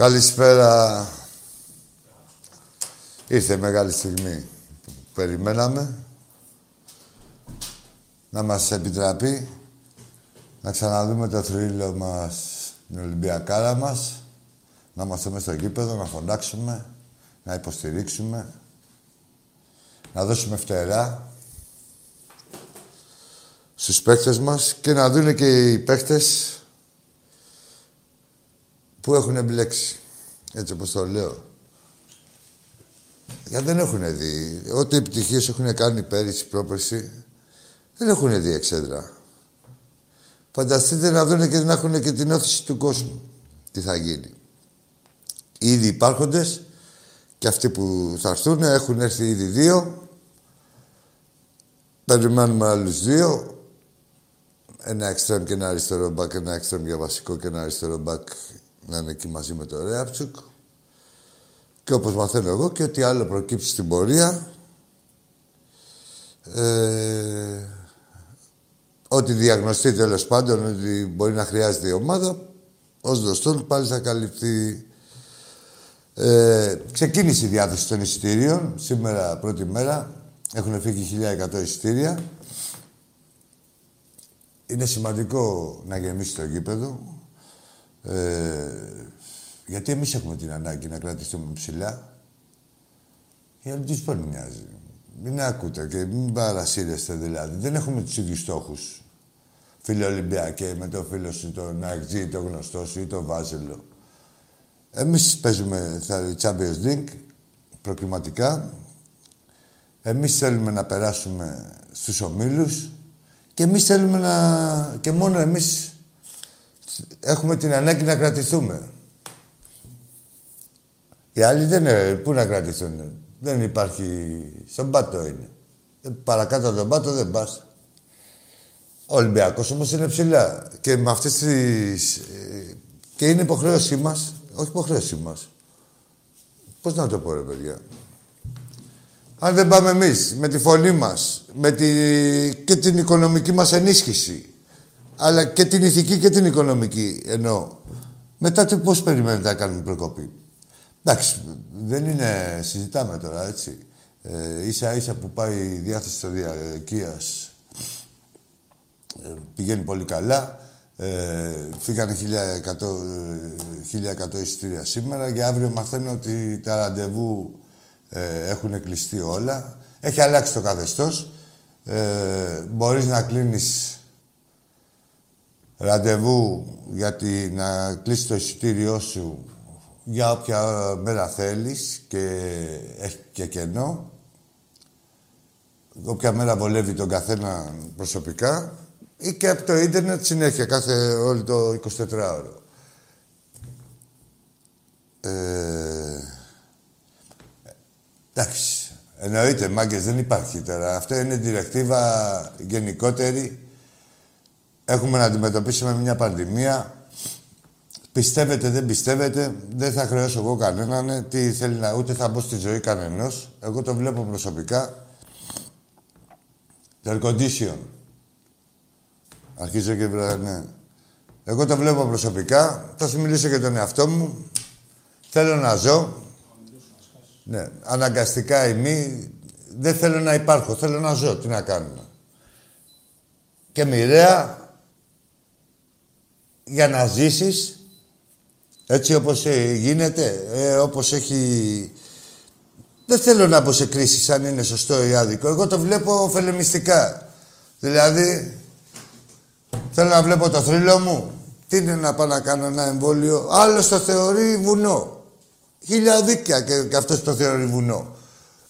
Καλησπέρα. Ήρθε μεγάλη στιγμή που περιμέναμε να μας επιτραπεί να ξαναδούμε το θρύλο μας, την Ολυμπιακάρα μας, να είμαστε μέσα στο γήπεδο, να φωνάξουμε, να υποστηρίξουμε, να δώσουμε φτερά στους παίκτες μας και να δουν και οι παίκτες που έχουν εμπλέξει. Έτσι όπως το λέω. Γιατί δεν έχουν δει. Ό,τι επιτυχίες έχουν κάνει πέρυσι, πρόπερσι, δεν έχουν δει εξέδρα. Φανταστείτε να δουν και να έχουν και την όθηση του κόσμου. Τι θα γίνει. Ήδη υπάρχοντες και αυτοί που θα έρθουν έχουν έρθει ήδη δύο. Περιμένουμε άλλους δύο. Ένα εξτρέμ και ένα αριστερό μπακ, ένα εξτρέμ για βασικό και ένα αριστερό μπακ να είναι εκεί μαζί με το Ρέαπτσουκ. Και όπως μαθαίνω εγώ και ό,τι άλλο προκύψει στην πορεία, ε, ό,τι διαγνωστεί τέλος πάντων ότι μπορεί να χρειάζεται η ομάδα, ως γνωστόν πάλι θα καλυφθεί. Ε, ξεκίνησε η διάθεση των εισιτήριων, σήμερα πρώτη μέρα. Έχουν φύγει 1.100 εισιτήρια. Είναι σημαντικό να γεμίσει το γήπεδο. Ε, γιατί εμείς έχουμε την ανάγκη να κρατήσουμε ψηλά. Για να τους δεν μοιάζει. Μην ακούτε και μην παρασύρεστε δηλαδή. Δεν έχουμε τους ίδιους στόχους. Φίλε Ολυμπιακέ, με το φίλο σου, τον Αγτζή, τον γνωστό σου ή τον Βάζελο. Εμείς παίζουμε θα, Champions League προκληματικά. Εμείς θέλουμε να περάσουμε στους ομίλους και εμείς θέλουμε να... και μόνο εμείς έχουμε την ανάγκη να κρατηθούμε. Οι άλλοι δεν είναι. Πού να κρατηθούν; Δεν υπάρχει. Στον πάτο είναι. Ε, παρακάτω από τον πάτο δεν πας. Ο Ολυμπιακός όμως είναι ψηλά. Και με αυτές τις... Ε, και είναι υποχρέωσή μας. Όχι υποχρέωσή μας. Πώς να το πω ρε παιδιά; Αν δεν πάμε εμείς με τη φωνή μας, με τη... και την οικονομική μας ενίσχυση, αλλά και την ηθική και την οικονομική εννοώ. Μετά τι πώς περιμένετε να κάνουμε προκοπή; Εντάξει, δεν είναι... Συζητάμε τώρα, έτσι. Ε, ίσα ίσα που πάει η διάθεση της διαρκείας ε, πηγαίνει πολύ καλά. Ε, φύγανε 1100, 1100 ε, εισιτήρια σήμερα και αύριο μαθαίνω ότι τα ραντεβού ε, έχουν κλειστεί όλα. Έχει αλλάξει το καθεστώς. Ε, μπορείς να κλείνεις ραντεβού για να κλείσει το εισιτήριό σου για όποια μέρα θέλεις και έχει και κενό. Όποια μέρα βολεύει τον καθένα προσωπικά ή και από το ίντερνετ συνέχεια, κάθε όλο το 24ωρο. Ε, εντάξει. Εννοείται, μάγκες, δεν υπάρχει τώρα. Αυτό είναι διρεκτίβα γενικότερη Έχουμε να αντιμετωπίσουμε μια πανδημία. Πιστεύετε, δεν πιστεύετε, δεν θα χρεώσω εγώ κανέναν τι θέλει να... ούτε θα μπω στη ζωή κανενός. Εγώ το βλέπω προσωπικά. Το air condition. Αρχίζω και βρε, ναι. Εγώ το βλέπω προσωπικά. Θα σου μιλήσω για τον εαυτό μου. Θέλω να ζω. Ναι, αναγκαστικά ή μη. Δεν θέλω να υπάρχω. Θέλω να ζω. Τι να κάνουμε. Και μοιραία για να ζήσεις έτσι όπως ε, γίνεται, ε, όπως έχει... Δεν θέλω να πω σε κρίσεις αν είναι σωστό ή άδικο. Εγώ το βλέπω ωφελεμιστικά. Δηλαδή, θέλω να βλέπω το θρύλο μου. Τι είναι να πάω να κάνω ένα εμβόλιο; Άλλος το θεωρεί βουνό. Χιλιαδίκια και, και αυτός το θεωρεί βουνό.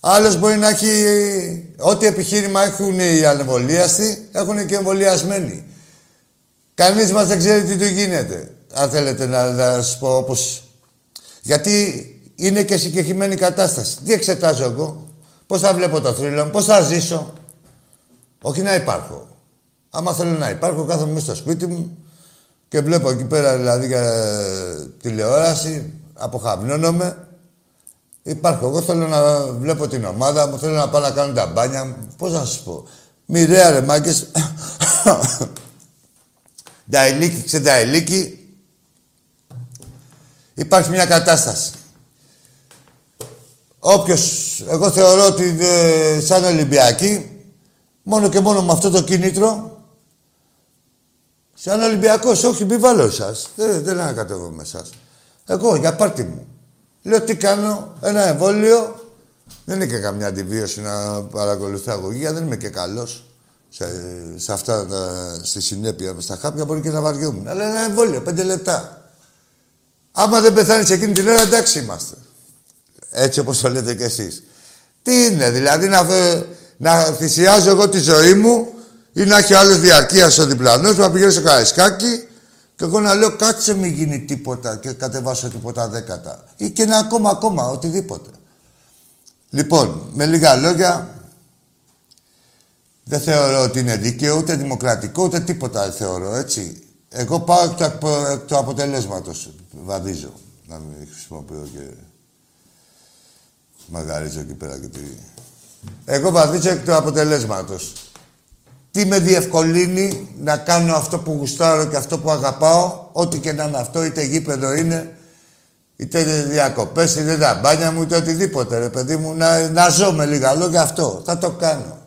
Άλλος μπορεί να έχει... Ό,τι επιχείρημα έχουν οι ανεμβολίαστοι, έχουν και εμβολιασμένοι. Κανείς μας δεν ξέρει τι του γίνεται. Αν θέλετε να, να σας πω όπως... Γιατί είναι και συγκεκριμένη κατάσταση. Τι εξετάζω εγώ; Πώς θα βλέπω το θρύλο μου, πώς θα ζήσω; Όχι να υπάρχω. Άμα θέλω να υπάρχω, κάθομαι μέσα στο σπίτι μου και βλέπω εκεί πέρα δηλαδή για τηλεόραση, αποχαμνώνομαι. Υπάρχω. Εγώ θέλω να βλέπω την ομάδα μου, θέλω να πάω να κάνω τα μπάνια μου. Πώς να σας πω; Μοιραία ρε μάγκες. Νταηλίκη, ξενταηλίκη. Υπάρχει μια κατάσταση. Όποιος, εγώ θεωρώ ότι ε, σαν Ολυμπιακή, μόνο και μόνο με αυτό το κίνητρο, σαν Ολυμπιακός, όχι μη βάλω εσάς. Δεν, δεν ανακατεύω με εσάς. Εγώ, για πάρτι μου. Λέω τι κάνω, ένα εμβόλιο. Δεν είναι και καμιά αντιβίωση να παρακολουθώ αγωγή, δεν είμαι και καλός σε, σε αυτά, στη συνέπεια, στα χάπια, μπορεί και να βαριόμουν. Αλλά ένα εμβόλιο, πέντε λεπτά. Άμα δεν πεθάνεις εκείνη την ώρα, εντάξει είμαστε. Έτσι όπως το λέτε κι εσείς. Τι είναι, δηλαδή να, να θυσιάζω εγώ τη ζωή μου ή να έχει άλλος διαρκεία ο διπλανός να πηγαίνει στο καραϊσκάκι και εγώ να λέω κάτσε μην γίνει τίποτα και κατεβάσω τίποτα δέκατα. Ή και ένα ακόμα ακόμα, οτιδήποτε. Λοιπόν, με λίγα λόγια, δεν θεωρώ ότι είναι δίκαιο, ούτε δημοκρατικό, ούτε τίποτα δεν θεωρώ, έτσι. Εγώ πάω εκ του, εκ του αποτελέσματος, βαδίζω. Να μην χρησιμοποιώ και μαγαρίζω εκεί πέρα και τι... Εγώ βαδίζω εκ του αποτελέσματος. Τι με διευκολύνει να κάνω αυτό που γουστάρω και αυτό που αγαπάω, ό,τι και να είναι αυτό, είτε γήπεδο είναι, είτε διακοπές, είτε τα μπάνια μου, είτε οτιδήποτε, ρε παιδί μου, να, να ζω με λίγα λόγια αυτό. Θα το κάνω.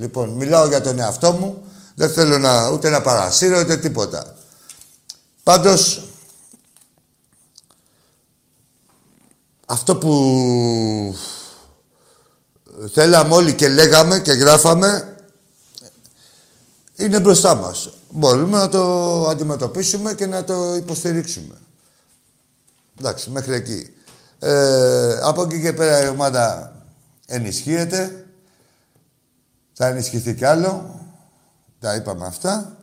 Λοιπόν, μιλάω για τον εαυτό μου, δεν θέλω να, ούτε να παρασύρω, ούτε τίποτα. Πάντως, αυτό που θέλαμε όλοι και λέγαμε και γράφαμε είναι μπροστά μας. Μπορούμε να το αντιμετωπίσουμε και να το υποστηρίξουμε. Εντάξει, μέχρι εκεί. Ε, από εκεί και πέρα η ομάδα ενισχύεται. Θα ενισχυθεί κι άλλο. Τα είπαμε αυτά.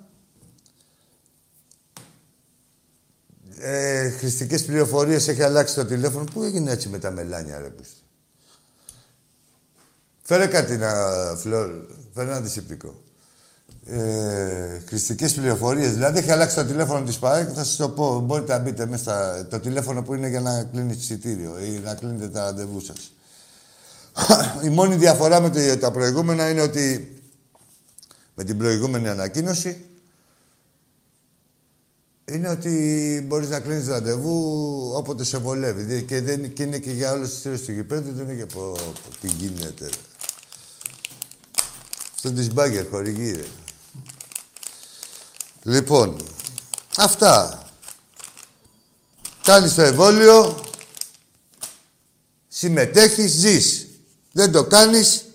Ε, χρηστικές πληροφορίες έχει αλλάξει το τηλέφωνο. Πού έγινε έτσι με τα μελάνια, ρε πούστη; Φέρε κάτι να, Φλόρ. Φέρε ένα αντισηπτικό. Ε, χρηστικές πληροφορίες. Δηλαδή έχει αλλάξει το τηλέφωνο της ΠΑΕ και θα σας το πω. Μπορείτε να μπείτε μέσα στα... το τηλέφωνο που είναι για να κλείνει εισιτήριο ή να κλείνετε τα ραντεβού σας. Η μόνη διαφορά με το, τα προηγούμενα είναι ότι με την προηγούμενη ανακοίνωση είναι ότι μπορείς να κλείνεις ραντεβού όποτε σε βολεύει. Και, δεν, και είναι και για όλες τις θέσεις του γηπέδου, δεν είναι για πω, τι γίνεται. Στον της Μπάγκερ χορηγεί, ρε. Λοιπόν, αυτά. Κάνεις το εμβόλιο, συμμετέχεις, ζεις. Δεν το κάνεις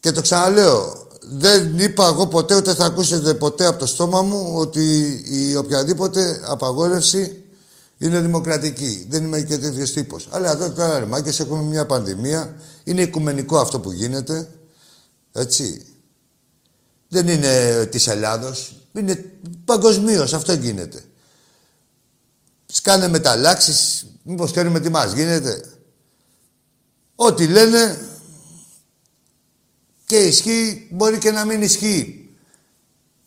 και το ξαναλέω, δεν είπα εγώ ποτέ, ούτε θα ακούσετε ποτέ από το στόμα μου ότι η οποιαδήποτε απαγόρευση είναι δημοκρατική. Δεν είμαι και τέτοιος τύπος. Αλλά εδώ τώρα ρε μάγκες, έχουμε μια πανδημία. Είναι οικουμενικό αυτό που γίνεται. Έτσι. Δεν είναι της Ελλάδος. Είναι παγκοσμίως. Αυτό γίνεται. Σκάνε μεταλλάξεις. Μήπως ξέρουμε τι μας γίνεται. Ό,τι λένε και ισχύει, μπορεί και να μην ισχύει.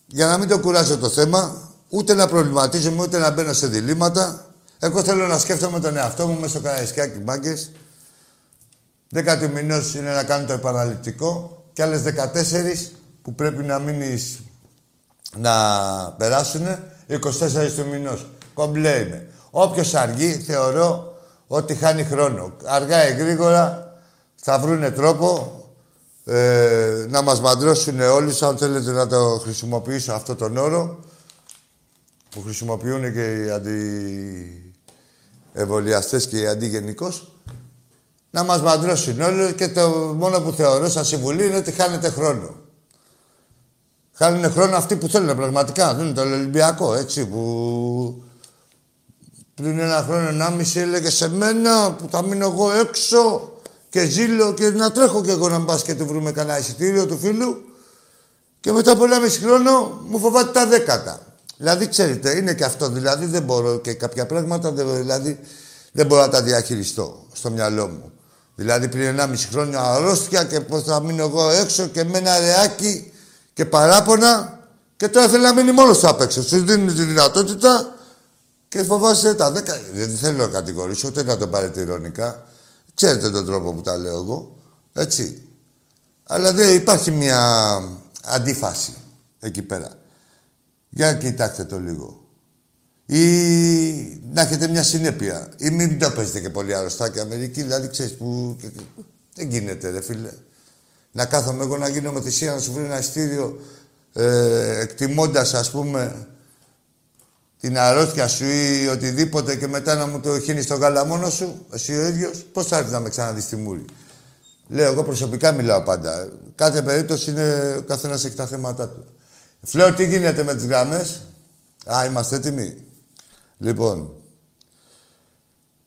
Για να μην το κουράζω το θέμα, ούτε να προβληματίζομαι, ούτε να μπαίνω σε διλήμματα. Εγώ θέλω να σκέφτομαι τον εαυτό μου μέσα στο Καραϊσκάκι Μάγκες. Δέκατη μηνός είναι να κάνω το επαναληπτικό και άλλες 14 που πρέπει να μείνει να περάσουν 24 του μηνός. Κομπλέ είναι. Όποιος αργεί θεωρώ ότι χάνει χρόνο. Αργά ή γρήγορα θα βρούνε τρόπο ε, να μας μαντρώσουν όλοι, αν θέλετε να το χρησιμοποιήσω αυτό τον όρο, που χρησιμοποιούν και οι αντιεμβολιαστές και οι αντιγενικώς, να μας μαντρώσουν όλοι και το μόνο που θεωρώ σαν συμβουλή είναι ότι χάνετε χρόνο. Χάνουν χρόνο αυτοί που θέλουν πραγματικά. Δεν είναι το Ολυμπιακό, έτσι, που πριν ένα χρόνο, ενάμιση έλεγε σε μένα που θα μείνω εγώ έξω και ζήλω και να τρέχω κι εγώ να μπας και του βρούμε κανένα εισιτήριο του φίλου και μετά από ένα μισή χρόνο μου φοβάται τα δέκατα. Δηλαδή, ξέρετε, είναι και αυτό. Δηλαδή, δεν μπορώ και κάποια πράγματα δηλαδή, δεν μπορώ να τα διαχειριστώ στο μυαλό μου. Δηλαδή, πριν ένα μισή χρόνια αρρώστια και πώς θα μείνω εγώ έξω και με ένα ρεάκι και παράπονα και τώρα θέλει να μείνει μόνος απ' έξω. Σου δίνει τη δυνατότητα και φοβάσαι τα δέκα. Δεν θέλω να κατηγορήσω ούτε να το πάρετε ηρωνικά. Ξέρετε τον τρόπο που τα λέω εγώ. Έτσι. Αλλά δεν υπάρχει μια αντίφαση εκεί πέρα. Για κοιτάξτε το λίγο. ή να έχετε μια συνέπεια. Ή μην το παίζετε και πολύ αρρωστά και Αμερική, δηλαδή ξέρεις που. Δεν γίνεται, ρε φίλε. Να κάθομαι εγώ να γίνω με θυσία να σου βρει ένα ειστήριο ε, εκτιμώντας, ας πούμε, την αρρώστια σου ή οτιδήποτε και μετά να μου το χύνεις στο γάλα μόνο σου, εσύ ο ίδιος, πώς θα έρθεις να με ξαναδείς στη μούρη; Λέω, εγώ προσωπικά μιλάω πάντα. Κάθε περίπτωση είναι ο καθένας έχει τα θέματα του. Φλέω, τι γίνεται με τις γραμμές; Α, είμαστε έτοιμοι. Λοιπόν,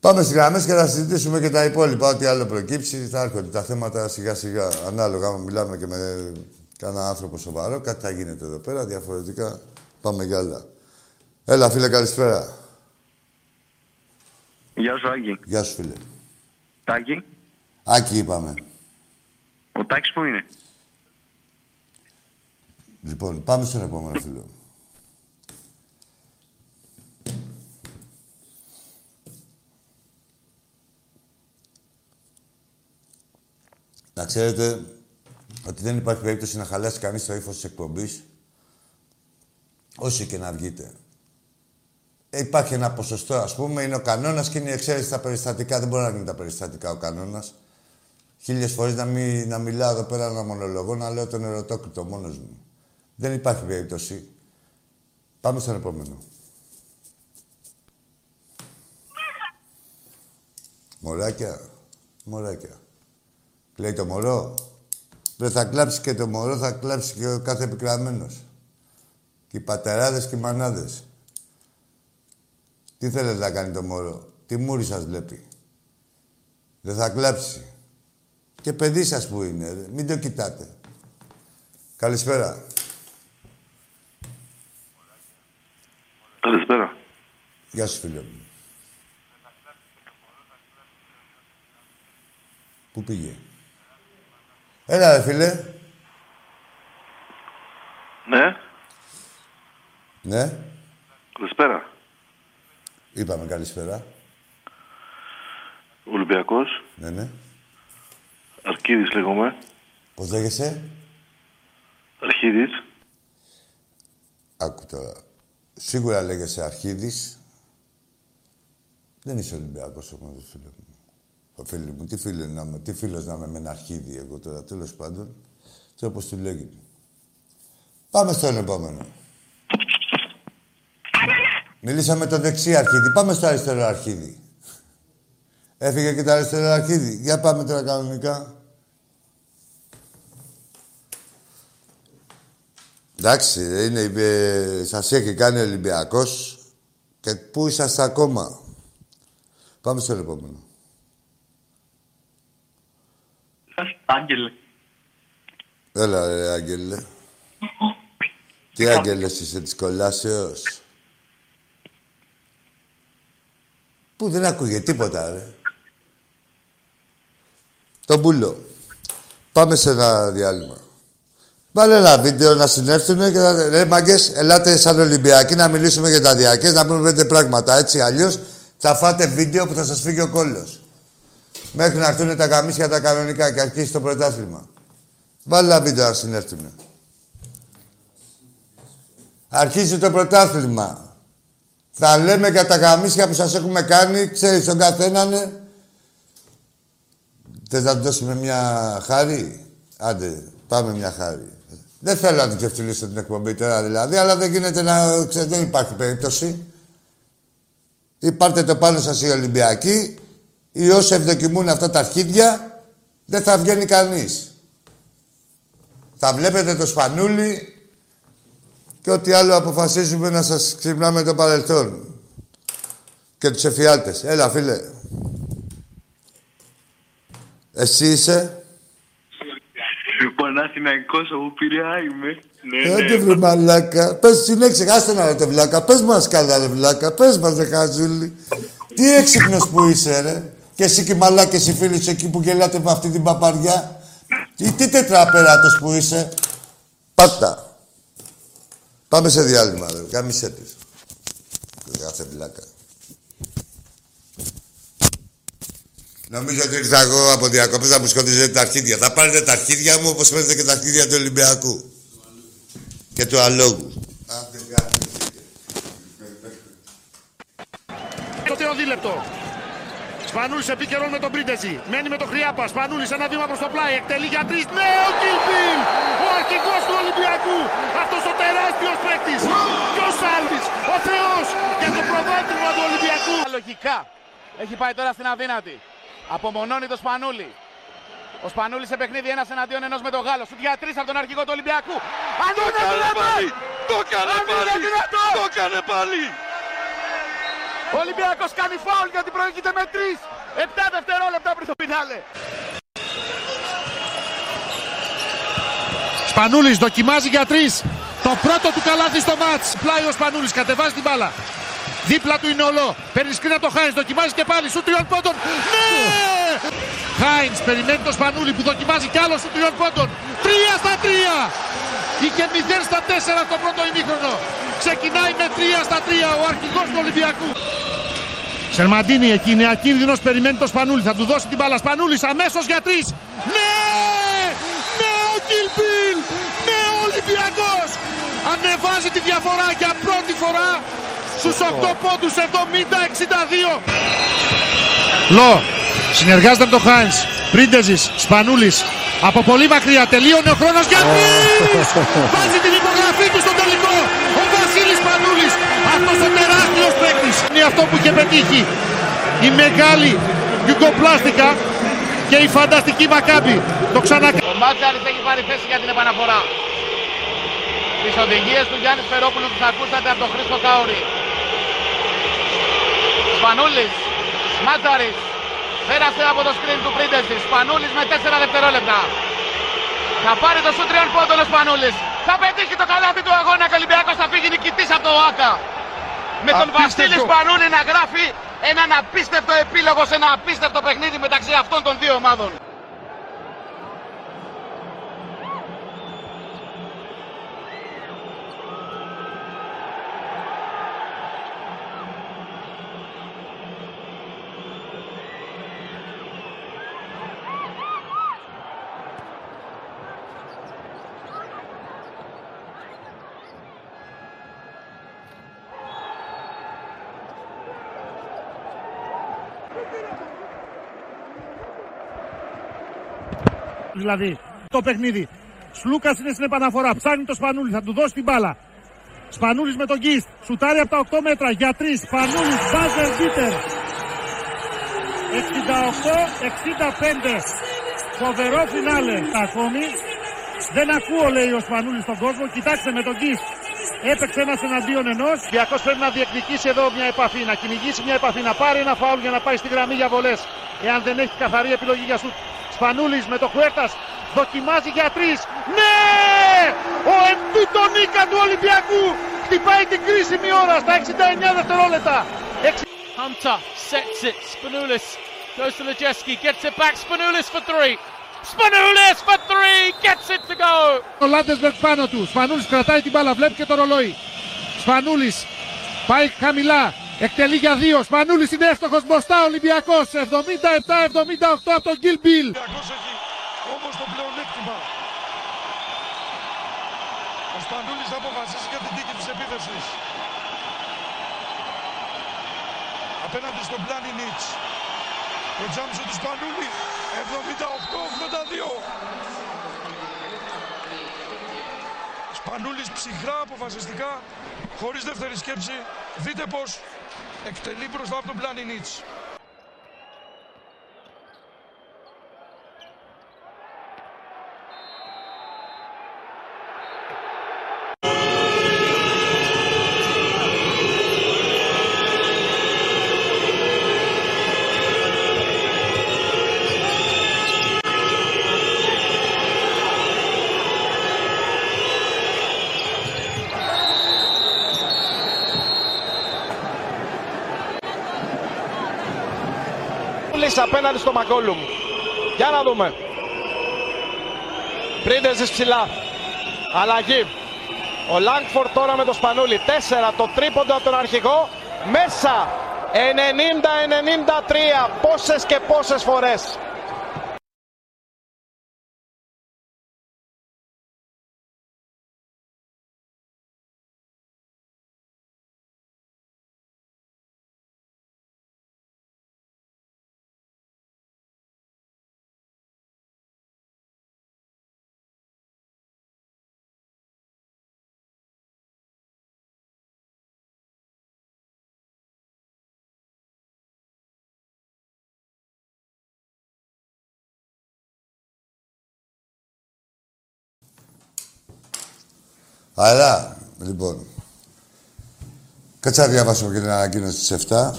πάμε στις γραμμές και θα συζητήσουμε και τα υπόλοιπα. Ό,τι άλλο προκύψει, θα έρχονται τα θέματα σιγά σιγά. Ανάλογα, άμα μιλάμε και με κανένα άνθρωπο σοβαρό, κάτι θα γίνεται εδώ πέρα. Διαφορετικά πάμε για άλλα. Έλα, φίλε, καλησπέρα. Γεια σου, Άκη. Γεια σου, φίλε. Τάκη. Άκη, είπαμε. Ο Τάκης που είναι; Λοιπόν, πάμε στον επόμενο φίλο. Να ξέρετε ότι δεν υπάρχει περίπτωση να χαλάσει κανείς το ύφος της εκπομπής, όσοι και να βγείτε. Υπάρχει ένα ποσοστό, ας πούμε, είναι ο κανόνας και είναι η εξαίρεση στα περιστατικά. Δεν μπορεί να γίνει τα περιστατικά ο κανόνας. Χίλιες φορές να, μην, να μιλάω εδώ πέρα να μονολογώ, να λέω τον ερωτόκριτο μόνος μου. Δεν υπάρχει περίπτωση. Πάμε στον επόμενο. Μωράκια. Μωράκια. Λέει το μωρό. Δεν θα κλάψει και το μωρό, θα κλάψει και ο κάθε επικραμένος. Και οι πατεράδες και οι μανάδες. Τι θέλετε να κάνει το μωρό; Τι μούρι σας βλέπει. Δεν θα κλάψει. Και παιδί σας που είναι. Μην το κοιτάτε. Καλησπέρα. Καλησπέρα. Γεια σου, φίλε μου. Πού πήγε; Έλα, ρε φίλε. Ναι. Ναι. Καλησπέρα. Είπαμε καλησπέρα. Ολυμπιακός. Ναι, ναι. Αρκίδης λέγομαι. Πώς λέγεσαι; Αρχίδης. Άκου τώρα. Σίγουρα λέγεσαι Αρχίδης. Δεν είσαι Ολυμπιακός όμως, φίλε μου. Ο φίλο μου, τι φίλο να είμαι, τι φίλος να είμαι με ένα αρχίδι εγώ τώρα, τέλος πάντων. Τι όπως του λέγει. Πάμε στον επόμενο. Μιλήσαμε το δεξί αρχίδι. Πάμε στο αριστερό αρχίδι. Έφυγε και το αριστερό αρχίδι. Για πάμε τώρα κανονικά. Εντάξει, είναι, ε, σας έχει κάνει ο Ολυμπιακός και πού είσαστε ακόμα; Πάμε στο επόμενο. Άγγελε. Έλα, ρε, Άγγελε. Τι άγγελες είσαι της κολάσεως; Πού δεν ακούγε τίποτα, ρε. Το μπουλό. Πάμε σε ένα διάλειμμα. Βάλε ένα βίντεο να συνέρθουν και θα... Ρε μάγκες, ελάτε σαν Ολυμπιακοί να μιλήσουμε για τα διακές, να πούμε πέντε πράγματα, έτσι. Αλλιώς θα φάτε βίντεο που θα σας φύγει ο κόλλος. Μέχρι να έρθουν τα καμίσια τα κανονικά και αρχίσει το πρωτάθλημα. Βάλε ένα βίντεο να συνέρθουν. Αρχίζει το πρωτάθλημα. Θα λέμε για τα καμίσια που σας έχουμε κάνει, ξέρεις τον καθέναν. Ναι. Θες να του δώσουμε μια χάρη; Άντε, πάμε μια χάρη. Δεν θέλω να την ξεφτυλίσω την εκπομπή τώρα δηλαδή, αλλά δεν γίνεται να... Ξέρετε, δεν υπάρχει περίπτωση. Ή πάρτε το πάνω σας οι Ολυμπιακοί, ή όσοι ευδοκιμούν αυτά τα αρχίδια, δεν θα βγαίνει κανείς. Θα βλέπετε το σπανούλι και ό,τι άλλο αποφασίζουμε να σας ξυπνάμε το παρελθόν. Και τους εφιάλτες. Έλα, φίλε. Εσύ είσαι; Παναθηναϊκός από Πειραιά είμαι. Ναι, Άντε ναι. βρε μαλάκα. Πες συνέχισε, άστε να ρε βλάκα. Πες μας καλά ρε βλάκα. Πες μας ρε χαζούλη. Τι έξυπνος που είσαι ρε. Και εσύ και οι μαλάκες οι φίλοι σου εκεί που γελάτε με αυτή την παπαριά. Τι, τι τετραπεράτος που είσαι. Πάτα. Πάμε σε διάλειμμα ρε. Κάμισέ τους. Κάθε βλάκα. Νομίζω ότι ήρθα εγώ από διακοπές να μου σκοτίζετε τα αρχίδια. Θα πάρετε τα αρχίδια μου όπως παίρνετε και τα αρχίδια του Ολυμπιακού. Και του αλόγου. Άντε, γάμισε. Τρίλεπτο. Σπανούλης επίκαιρον με τον Πρίντεζη. Μένει με τον Χρυάπα. Σπανούλης ένα βήμα προς το πλάι. Εκτελεί για τρεις. Ναι, ο Κιλπίλ! Ο αρχηγός του Ολυμπιακού. Αυτός ο τεράστιος παίκτης. Και ο Σάλβης. Ο Θεός για το προβάδισμα του Ολυμπιακού. Λογικά έχει πάει τώρα στην αδύνατη. Απομονώνει το Σπανούλη. Ο Σπανούλης σε παιχνίδι ένας εναντίον ενός με τον Γάλλο. Σου για τρεις από τον αρχηγό του Ολυμπιακού. Αν Το είναι έκανε δυνατόν! πάλι! Το έκανε Αν είναι πάλι! δυνατόν! Το έκανε πάλι! Ο Ολυμπιακός κάνει φάουλ γιατί προηγείται με 3. 7 δευτερόλεπτα πριν το πινάλε. Σπανούλης δοκιμάζει για τρεις. Το πρώτο του καλάθι στο μάτς. Πλάει ο Σπανούλης, κατεβάζει την μπάλα. Δίπλα του είναι ολό. Παίρνει σκρίνα το Χάινς, δοκιμάζει και πάλι. Σου τριών πόντων. Ναι! Χάινς περιμένει το Σπανούλη που δοκιμάζει κι άλλο σου τριών πόντων. Τρία στα τρία. Είχε 0 στα 4 το πρώτο ημίχρονο. Ξεκινάει με 3 στα 3 ο αρχηγός του Ολυμπιακού. Σερμαντίνη εκεί είναι ακίνδυνος, περιμένει το Σπανούλη. Θα του δώσει την μπάλα. Σπανούλης αμέσως για τρεις. Ναι! Ναι ο Κιλπίλ! Ναι ο Ολυμπιακός! Ανεβάζει τη διαφορά για πρώτη φορά στους 8 πόντους 70-62. Λο, συνεργάζεται με τον Χάινς. Πρίντεζης, Σπανούλης. Από πολύ μακριά τελείωνε ο χρόνος για τρεις! Βάζει την υπογραφή του στο τελικό. Ο Βασίλης Σπανούλης. Αυτός ο τεράστιος παίκτης. Είναι αυτό που είχε πετύχει. Η μεγάλη γιουγκοπλάστικα και η φανταστική Μακάμπη. Το ξανακάνει. Ο Μάτζαρης έχει πάρει θέση για την επαναφορά. Τις οδηγίες του Γιάννης Φερόπουλου τις ακούσατε από τον Χρήστο Κάουρη. Σπανούλης, Μάτζαρης, πέρασε από το σκριν του Πρίντεζης. Σπανούλης με 4 δευτερόλεπτα. Θα πάρει το σου τριών πόντων ο Σπανούλης. Θα πετύχει το καλάθι του αγώνα και ο Ολυμπιακός θα φύγει νικητής από το ΟΑΚΑ. Με τον Βασίλης Σπανούλη να γράφει έναν απίστευτο επίλογο σε ένα απίστευτο παιχνίδι μεταξύ αυτών των δύο ομάδων. Δηλαδή το παιχνίδι. Σλούκας είναι στην επαναφορά. Ψάχνει το Σπανούλη. Θα του δώσει την μπάλα. Σπανούλης με τον Γκίστ. Σουτάρει από τα 8 μέτρα για 3. Σπανούλης. Μπάζερ μπίτερ. 68-65. Φοβερό φινάλε. Ακόμη. Δεν ακούω λέει ο Σπανούλης στον κόσμο. Κοιτάξτε με τον Γκίστ. Έπαιξε ένας εναντίον ενός. Ο Ολυμπιακός πρέπει να διεκδικήσει εδώ μια επαφή, να κυνηγήσει μια επαφή, να πάρει ένα φάουλ για να πάει στη γραμμή για βολές. Εάν δεν έχει καθαρή επιλογή για σουτ. Σπανούλης με το Χουέρτας δοκιμάζει για τρεις. Ναι! Ο εμπτούτο νίκα του Ολυμπιακού χτυπάει την κρίσιμη ώρα στα 69 δευτερόλεπτα. Hunter sets it. Spanoulis goes to Lejeski, gets it back. Spanoulis for three. Spanoulis for three, gets it to go. Ο Λάντεσμπεργκ πάνω του. Σπανούλης κρατάει την μπάλα, βλέπει και το ρολόι. Σπανούλης πάει χαμηλά. Εκτελεί για δύο. Σπανούλης είναι εύστοχος μπροστά. Ολυμπιακός 77-78 από τον Γκίλ Μπιλ. Ολυμπιακός έχει όμως το πλεονέκτημα. Ο Σπανούλης θα αποφασίσει για την τίκη της επίθεσης. Απέναντι στον Πλάνι Νίτς. Το τζάμψο του Σπανούλη 78-82. Σπανούλης ψυχρά αποφασιστικά, χωρίς δεύτερη σκέψη. Δείτε πως εκτελεί μπροστά από τον Πλάνι Νίτς. Σπανούλης απέναντι στο Μακόλουμ. Για να δούμε. Πρίντεζης ψηλά. Αλλαγή. Ο Λάγκφορ τώρα με το Σπανούλη. 4 το τρίποντο από τον αρχηγό. Μέσα. 90-93. Πόσες και πόσες φορές. Αλλά, λοιπόν, κάτσε να διαβάσουμε και την ανακοίνωση στις 7.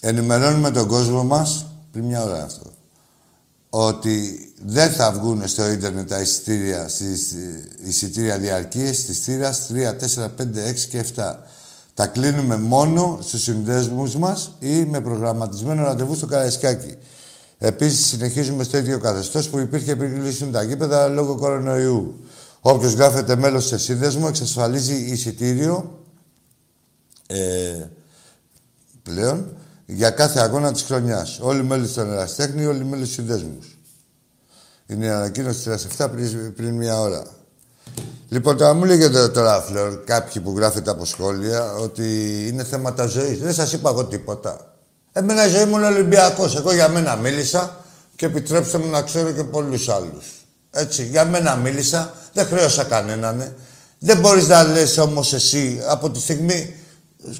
Ενημερώνουμε τον κόσμο μας, πριν μια ώρα αυτό, ότι δεν θα βγουν στο ίντερνετ τα εισιτήρια, στις εισιτήρια διαρκείες της θύρας 3, 4, 5, 6 και 7. Τα κλείνουμε μόνο στους συνδέσμους μας ή με προγραμματισμένο ραντεβού στο Καραϊσκάκι. Επίσης, συνεχίζουμε στο ίδιο καθεστώς που υπήρχε πριν κλείσουν τα γήπεδα λόγω κορονοϊού. Όποιος γράφεται μέλος σε σύνδεσμο εξασφαλίζει εισιτήριο ε, πλέον για κάθε αγώνα της χρονιάς. Όλοι μέλη στον Εραστέχνη, όλοι μέλη στους συνδέσμους. Είναι η ανακοίνωση της 7 πριν, πριν μία ώρα. Λοιπόν, τώρα μου λέγεται τώρα, Φλερ, κάποιοι που γράφετε από σχόλια, ότι είναι θέματα ζωής. Δεν σας είπα εγώ τίποτα. Εμένα η ζωή μου είναι Ολυμπιακός. Εγώ για μένα μίλησα και επιτρέψτε μου να ξέρω και πολλούς άλλους. Έτσι, για μένα μίλησα, δεν χρέωσα κανέναν. ε. Δεν μπορείς να λες όμως εσύ από τη στιγμή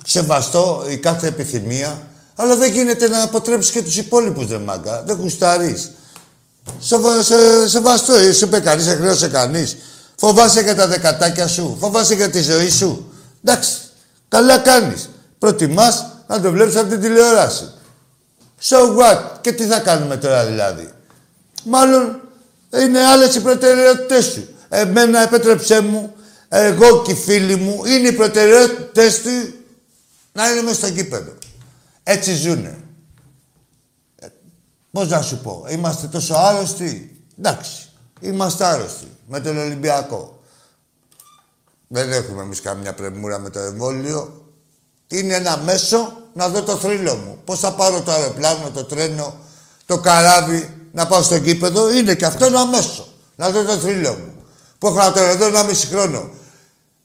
σεβαστό η κάθε επιθυμία, αλλά δεν γίνεται να αποτρέψεις και τους υπόλοιπους, δε μάγκα. Δεν γουστάρεις. Σεβα, σε, σεβαστό, ε, σου είπε κανείς, σε χρέωσε κανείς. Φοβάσαι για τα δεκατάκια σου, φοβάσαι για τη ζωή σου. Εντάξει, καλά κάνεις. Προτιμάς να το βλέπεις από την τηλεόραση. So what, και τι θα κάνουμε τώρα δηλαδή. Μάλλον είναι άλλες οι προτεραιότητες σου. Εμένα επέτρεψέ μου, εγώ και οι φίλοι μου, είναι οι προτεραιότητες του να είναι μέσα στο κήπεδο. Έτσι ζουνε. Ε, Πώς να σου πω, είμαστε τόσο άρρωστοι; Εντάξει, είμαστε άρρωστοι με τον Ολυμπιακό. Δεν έχουμε εμείς καμιά πρεμούρα με το εμβόλιο. Είναι ένα μέσο να δω το θρύλο μου. Πώς θα πάρω το αεροπλάνο, το τρένο, το καράβι, να πάω στο κήπεδο. Είναι και αυτό ένα μέσο. Να δω το θρύλο μου. Που έχω να το δω ένα μισή χρόνο.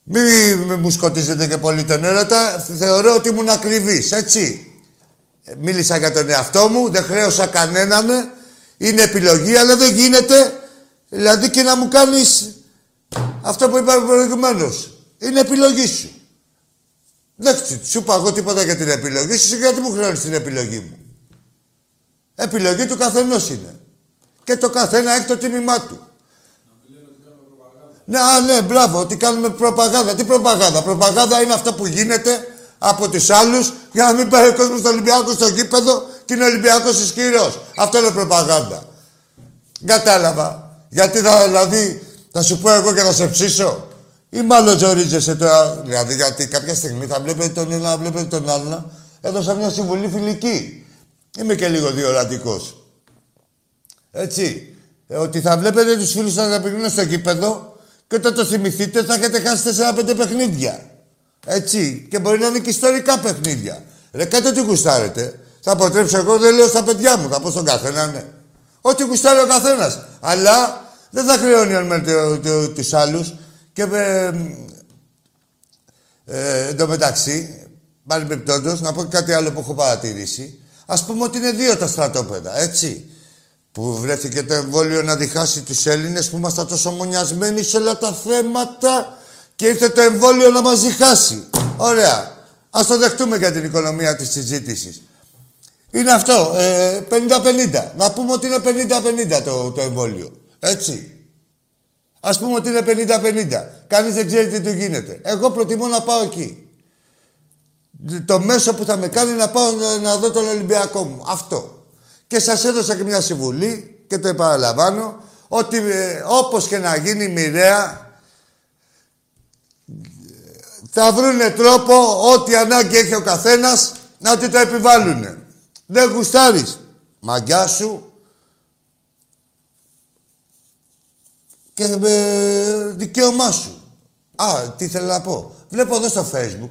Μην μη μου σκοτίζετε και πολύ τον έρωτα. Θεωρώ ότι ήμουν ακριβής, έτσι. Ε, Μίλησα για τον εαυτό μου, δεν χρέωσα κανέναν. Είναι επιλογή, αλλά δεν γίνεται. Δηλαδή και να μου κάνεις αυτό που είπα προηγουμένως. Είναι επιλογή σου. Δεν σου είπα εγώ τίποτα για την επιλογή σου, γιατί μου χρεώνεις την επιλογή μου. Επιλογή του καθενός είναι. Και το καθένα έχει το τίμημά του. Ναι, α, ναι, μπράβο, ότι κάνουμε προπαγάνδα. Τι προπαγάνδα; Προπαγάνδα είναι αυτό που γίνεται από τους άλλους για να μην πάει ο κόσμος στο Ολυμπιακό στο γήπεδο και είναι Ολυμπιακός ισχυρό. Αυτό είναι προπαγάνδα. Κατάλαβα. Γιατί θα, δηλαδή, θα σου πω εγώ και θα σε ψήσω. Ή μάλλον ζορίζεσαι τώρα. Δηλαδή, γιατί κάποια στιγμή θα βλέπετε τον ένα, θα βλέπετε τον άλλο. Έδωσα μια συμβουλή φιλική. Είμαι και λίγο διορατικός. Έτσι. Ε, ότι θα βλέπετε τους φίλους σας να πηγαίνουν στο κήπεδο και όταν το θυμηθείτε θα έχετε χάσει 4-5 παιχνίδια. Έτσι. Και μπορεί να είναι και ιστορικά παιχνίδια. Ρε κάτι ό,τι γουστάρετε. Θα αποτρέψω εγώ, δεν λέω στα παιδιά μου. Θα πω στον καθένα, ναι. Ό,τι γουστάρει ο καθένας. Αλλά δεν θα χρεώνει αν με τους άλλους. Και με, ε, εν τω μεταξύ, παρεμπιπτόντως, να πω και κάτι άλλο που έχω παρατηρήσει. Ας πούμε ότι είναι δύο τα στρατόπεδα, έτσι. Που βρέθηκε το εμβόλιο να διχάσει τους Έλληνες που ήμασταν τόσο μονιασμένοι σε όλα τα θέματα και ήρθε το εμβόλιο να μας διχάσει. Ωραία. Ας το δεχτούμε για την οικονομία της συζήτησης. Είναι αυτό, ε, 50-50. Να πούμε ότι είναι 50-50 το, το εμβόλιο. Έτσι. Ας πούμε ότι είναι 50-50. Κανείς δεν ξέρει τι του γίνεται. Εγώ προτιμώ να πάω εκεί. Το μέσο που θα με κάνει να πάω να, να δω τον Ολυμπιακό μου. Αυτό. Και σας έδωσα και μια συμβουλή και το επαναλαμβάνω ότι ε, όπως και να γίνει μοιραία θα βρούνε τρόπο ό,τι ανάγκη έχει ο καθένας να ότι το επιβάλλουνε. Δεν γουστάρεις. Μαγκιά σου. Και ε, δικαίωμά σου. Α, τι θέλω να πω. Βλέπω εδώ στο facebook.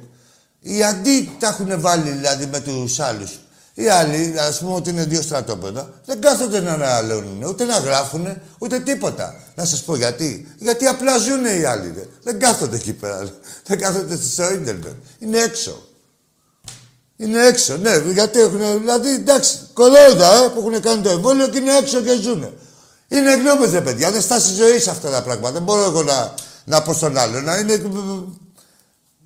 Οι αντί τα έχουν βάλει δηλαδή με τους άλλους. Οι άλλοι, ας πούμε ότι είναι δύο στρατόπεδα, δεν κάθονται να αναλώνουν, ούτε να γράφουν, ούτε τίποτα. Να σας πω γιατί. Γιατί απλά ζουν οι άλλοι. Δε. Δεν κάθονται εκεί πέρα. Δεν κάθονται στο ίντερνετ. Είναι έξω. Είναι έξω, ναι, γιατί έχουν. Δηλαδή, εντάξει, κολόιδα ε, που έχουν κάνει το εμβόλιο και είναι έξω και ζουν. Είναι γνώμες, ρε παιδιά. Δεν στάσει ζωή σε αυτά τα πράγματα. Δεν μπορώ εγώ να, να πω στον άλλο. Να είναι.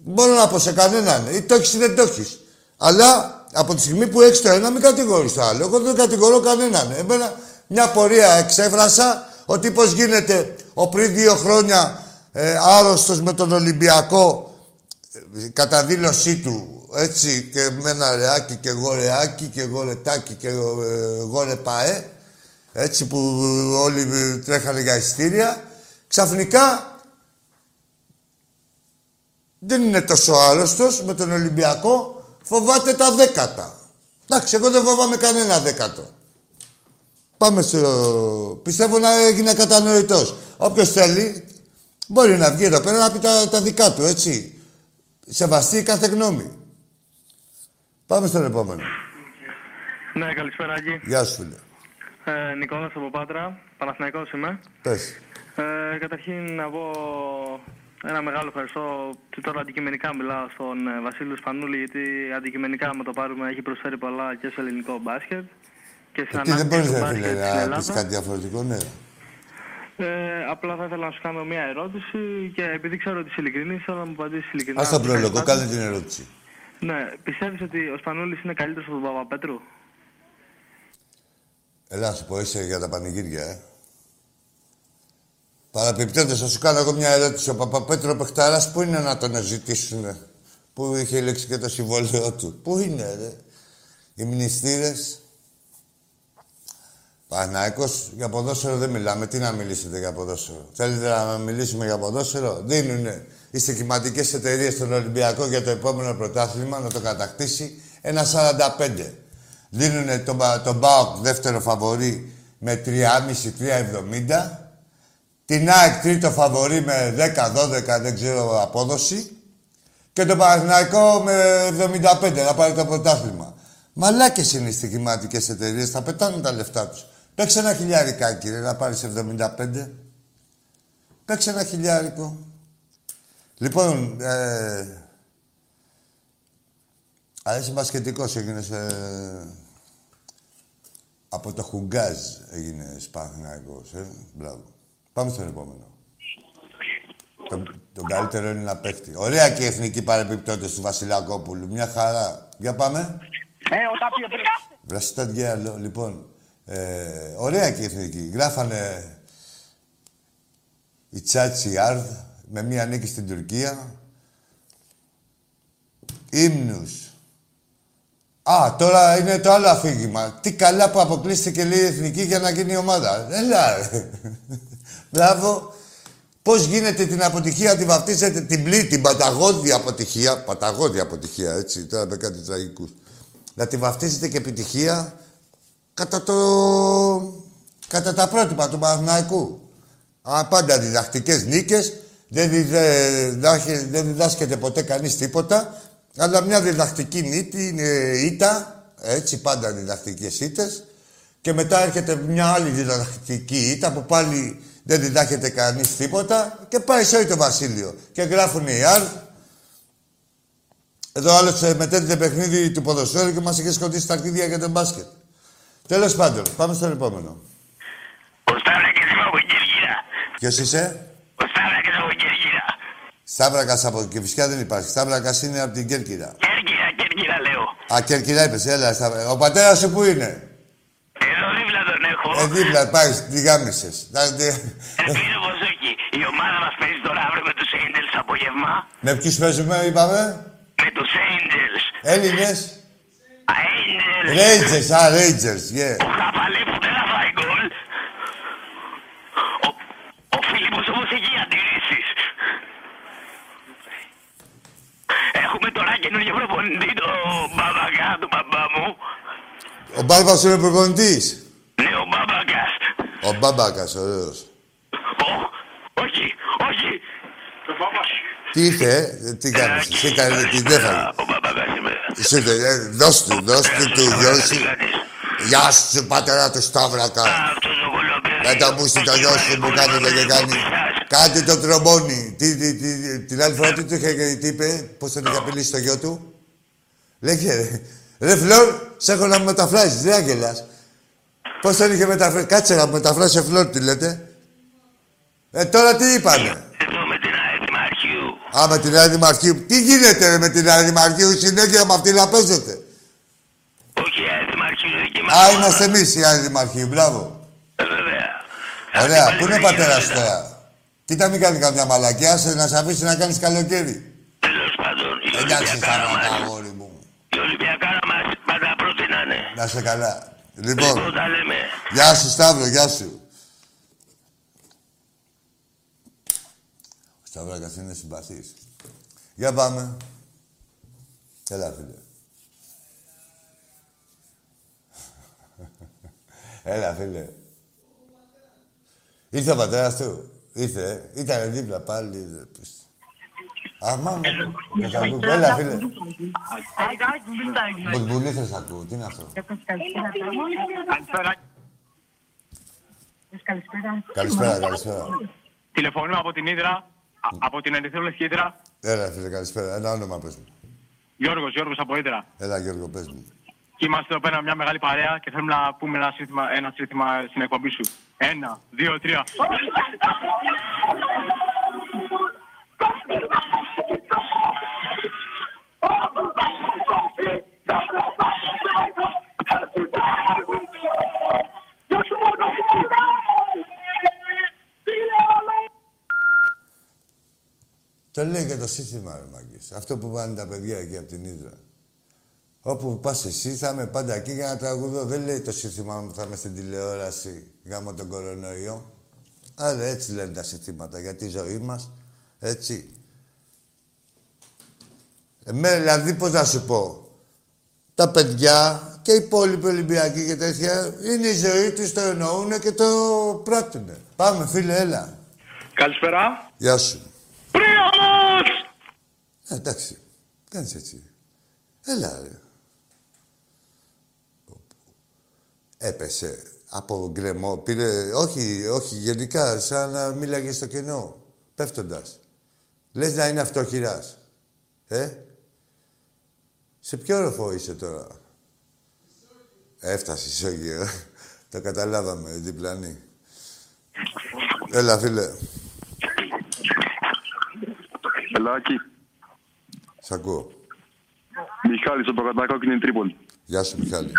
Μπορώ να πω σε κανέναν. Ή το έχεις ή δεν το έχεις. Αλλά από τη στιγμή που έχεις το ένα, μην κατηγορείς το άλλο. Εγώ δεν κατηγορώ κανέναν. Εμένα μια πορεία εξέφρασα ότι πώς γίνεται ο πριν δύο χρόνια ε, άρρωστος με τον Ολυμπιακό, ε, κατά δήλωσή του, έτσι, και με ένα ρεάκι και εγώ ρεάκι και εγώ ρετάκι και εγώ, ε, εγώ ρεπαέ, έτσι που όλοι ε, τρέχανε για ειστήρια, ξαφνικά δεν είναι τόσο άρρωστος με τον Ολυμπιακό, φοβάται τα δέκατα. Εντάξει, εγώ δεν φοβάμαι κανένα δέκατο. Πάμε στο... Πιστεύω να έγινε κατανοητός. Όποιος θέλει, μπορεί να βγει εδώ πέρα να πει τα, τα δικά του, έτσι. Σεβαστεί κάθε γνώμη. Πάμε στον επόμενο. Ναι, καλησπέρα, Άγγι. Γεια σου, φίλε. Ε, Νικόλας από Πάτρα. Παναθηναϊκός είμαι. Πες. Ε, καταρχήν να πω ένα μεγάλο ευχαριστώ και τώρα αντικειμενικά μιλάω στον ε, Βασίλειο Σπανούλη γιατί αντικειμενικά με το πάρουμε έχει προσφέρει πολλά και στο ελληνικό μπάσκετ και στην Τι δεν ανάπτυξη μπορείς, του ρε φίλε, μπάσκετ στην να Ελλάδα. πεις κάτι διαφορετικό, ναι. Ε, απλά θα ήθελα να σου κάνω μια ερώτηση και επειδή ξέρω ότι είσαι ειλικρινής θέλω να μου απαντήσεις ειλικρινά. Ας τον πρόλογο, Ευχαριστώ. κάνε την ερώτηση. Ναι, πιστεύεις ότι ο Σπανούλης είναι καλύτερος από τον Παπαπέτρου; Έλα, να σου πω, είσαι για τα πανηγύρια, ε. Παραπιπτόντως, θα σου κάνω εγώ μια ερώτηση. Ο Παπαπέτρο Πεχταράς πού είναι να τον ζητήσουν, που είχε λέξει και το συμβόλαιο του; Πού είναι, ρε; Οι μνηστήρες; Παναϊκός, για ποδόσφαιρο δεν μιλάμε. Τι να μιλήσετε για ποδόσφαιρο; Θέλετε να μιλήσουμε για ποδόσφαιρο; Δίνουνε οι στοιχηματικές εταιρείες στον Ολυμπιακό για το επόμενο πρωτάθλημα να το κατακτήσει ένα 45. Δίνουνε τον, Πα- τον ΠΑΟΚ δεύτερο φαβορή με 3,5-3,70. Την ΑΕΚ τρίτο φαβορή με 10-12 δεν ξέρω απόδοση. Και τον Παναθηναϊκό με 75 να πάρει το πρωτάθλημα. Μαλάκες είναι οι στοιχηματικές εταιρείες, θα πετάνε τα λεφτά τους. Παίξε ένα χιλιάρικά, κύριε, να πάρεις 75. Παίξε ένα χιλιάρικο. Λοιπόν, ε, αλλά είσαι μπασκετικός, έγινες... Ε, από το Χουγκάζ έγινε Παναθηναϊκός, ε. Μπράβο. Πάμε στον επόμενο. Τον, τον καλύτερο Έλληνα παίχτη. Ωραία και η εθνική παρεμπιπτόντες του Βασιλακόπουλου. Μια χαρά. Για πάμε. Ε, ο Τάπιο πριν. Βραστά διάλο. Λοιπόν, ε, ωραία και η εθνική. Γράφανε η Τσάτσι Άρδ με μία νίκη στην Τουρκία. Ύμνους. Α, τώρα είναι το άλλο αφήγημα. Τι καλά που αποκλείστηκε λέει η εθνική για να γίνει ομάδα. Έλα, ρε. Μπράβο. Πώς γίνεται την αποτυχία, τη βαφτίζετε την πλή, την παταγώδη αποτυχία. Παταγώδη αποτυχία, έτσι, τώρα με κάτι τραγικούς. Να τη βαφτίζετε και επιτυχία κατά το. κατά τα πρότυπα του Παναθηναϊκού. Α, πάντα διδακτικές νίκες, δεν, διδε, διδάχε- δεν διδάσκεται ποτέ κανείς τίποτα, αλλά μια διδακτική νίκη είναι ήττα, έτσι πάντα διδακτικές ήττες, και μετά έρχεται μια άλλη διδακτική ήττα που πάλι δεν διδάχεται κανείς τίποτα και πάει σε το Βασίλειο. Και γράφουν οι ΑΡ. Εδώ άλλος ε, μετέδιδε παιχνίδι του ποδοσφαίρου και μας είχε σκοτήσει τα αρχίδια για τον μπάσκετ. Τέλος πάντων, πάμε στον επόμενο. Ο Σταύρακης είμαι από Κέρκυρα. Ποιος είσαι; Ο Σταύρακης από Κέρκυρα. Σταύρακας από Κηφισιά δεν υπάρχει. Σταύρακας είναι από την Κέρκυρα. Κέρκυρα, Κέρκυρα λέω. Α, Κέρκυρα είπες, έλα. Σταύρα. Ο πατέρας σου πού είναι; Εδώ δίπλα τον έχω. Ε, δίπλα, πάει, τη γάμισες. Να- τι- Ελπίζω πως όχι. Η ομάδα μας παίζει τώρα αύριο με τους Angels απόγευμα. Με ποιους παίζουμε, είπαμε; Με τους Angels. Έλληνες; Α, Angels. Rangers, α, Rangers, yeah. Ο Χαπαλέπου δεν θα φάει γκολ. Ο, ο Φίλιππος όμως έχει αντιρρήσεις. Έχουμε τώρα καινούργιο προπονητή, το Μπαμπακά του μπαμπά μου. Ο Μπάρμπας είναι προπονητής. Ναι, ο Μπαμπακάς. Ο Μπάμπακας, ωραίος. Ω, όχι, όχι. Το Μπαμπακάς. Τι ήρθε, ε, τι κάνεις, τι έκανε, τι δεν φάγε. Ο Μπαμπακάς είμαι. Εσύ, ε, δώσ' του, δώσ' του του γιο σου. Γεια σου, πατέρα του Σταύρακα. Αυτός ο κολοπέδης. Δεν το μπούσει το γιο σου που κάνετε και κάνει. Κάτι το τρομπόνι. Τι, τι, τι, την άλλη φορά τι του είχε, τι είπε, πώς τον είχε απειλήσει το γιο του; Λέγε, ρε. Ρε Φλόρ, σε έχω να μου μεταφράσεις, δεν άγγελας. Πώς τον είχε μεταφράσει, κάτσε να μου μεταφράσει σε Φλόρ, τι λέτε. Ε, τώρα τι είπανε; Εδώ με την ΑΕ Δημαρχείου. Α, με την Νέα Δημαρχείου. Τι γίνεται ρε, με την Νέα Δημαρχείου, συνέχεια με αυτή να παίζετε. Όχι, η ΑΕ Δημαρχείου δική μας. Α, ομάδα. είμαστε εμείς η Νέα Δημαρχείου, μπράβο. Ε, Βέβαια. Ωραία, Αυτή πού είναι ο πάλι πατέρας δεν τώρα; Κοίτα, μην κάνει καμιά μαλακιά, σε να σε αφήσει να κάνεις καλοκαίρι. Τέλος πάντων, η Εντάξει, Ολυμπιακάρα Σταύρο, μας, αγόρι μου. η Ολυμπιακάρα μας πάντα πρότεινανε. Να σε καλά. Λοιπόν, Λοιπόν, τα λέμε. γεια σου Σταύρο, γεια σου. Ο Σταυράκας είναι συμπαθής. Για πάμε. Έλα, φίλε. Έλα, φίλε. Ήρθε ο πατέρας του. Ήρθε, ε. Ήτανε δίπλα πάλι. ε, πες. Αμά, με τα ακούω. Έλα, φίλε. Μπουλμπουλί θα σ' ακούω. Τι είναι αυτό. Καλησπέρα, καλησπέρα. Τηλεφωνούμε από την Ήδρα, α- από την Ερυθρόλευκη Ήδρα. Έλα, φίλε, καλησπέρα. Ένα όνομα πες μου. Γιώργος, Γιώργος από Ήδρα. Έλα, Γιώργο, πες μου. Και είμαστε εδώ πέρα μια μεγάλη παρέα και θέλουμε να πούμε ένα σύνθημα, ένα σύνθημα στην εκπομπή σου. Ένα, δύο, τρία. Το λέει και το σύστημα, ρε μάγκες. Αυτό που πάνε τα παιδιά εκεί από την Ήδρα. Όπου πας εσύ, θα είμαι πάντα εκεί για να τραγουδώ. Δεν λέει το σύστημα μου θα είμαι στην τηλεόραση γάμω τον κορονοϊό. Άρα έτσι λένε τα συστήματα για τη ζωή μας. Έτσι. Εμένα δηλαδή πώς να σου πω. Τα παιδιά και οι υπόλοιποι Ολυμπιακοί και τέτοια είναι η ζωή τους, το εννοούν και το πράττουν. Πάμε φίλε, έλα. Καλησπέρα. Γεια σου. Πρίαμος! Ε, εντάξει. Κάνεις έτσι. Έλα, ρε. Έπεσε από γκρεμό. Πήρε... Όχι, όχι, γενικά, σαν να μίλαγες στο κενό. Πέφτοντας. Λες να είναι αυτοχειράς. Ε; Σε ποιο όροφο είσαι τώρα; Έφτασε ισόγειο. Το καταλάβαμε, διπλανή. Έλα, φίλε. Ελάκι, Σ' ακούω. Μιχάλης από το κατακόκκινη Τρίπολη. Γεια σου, Μιχάλη.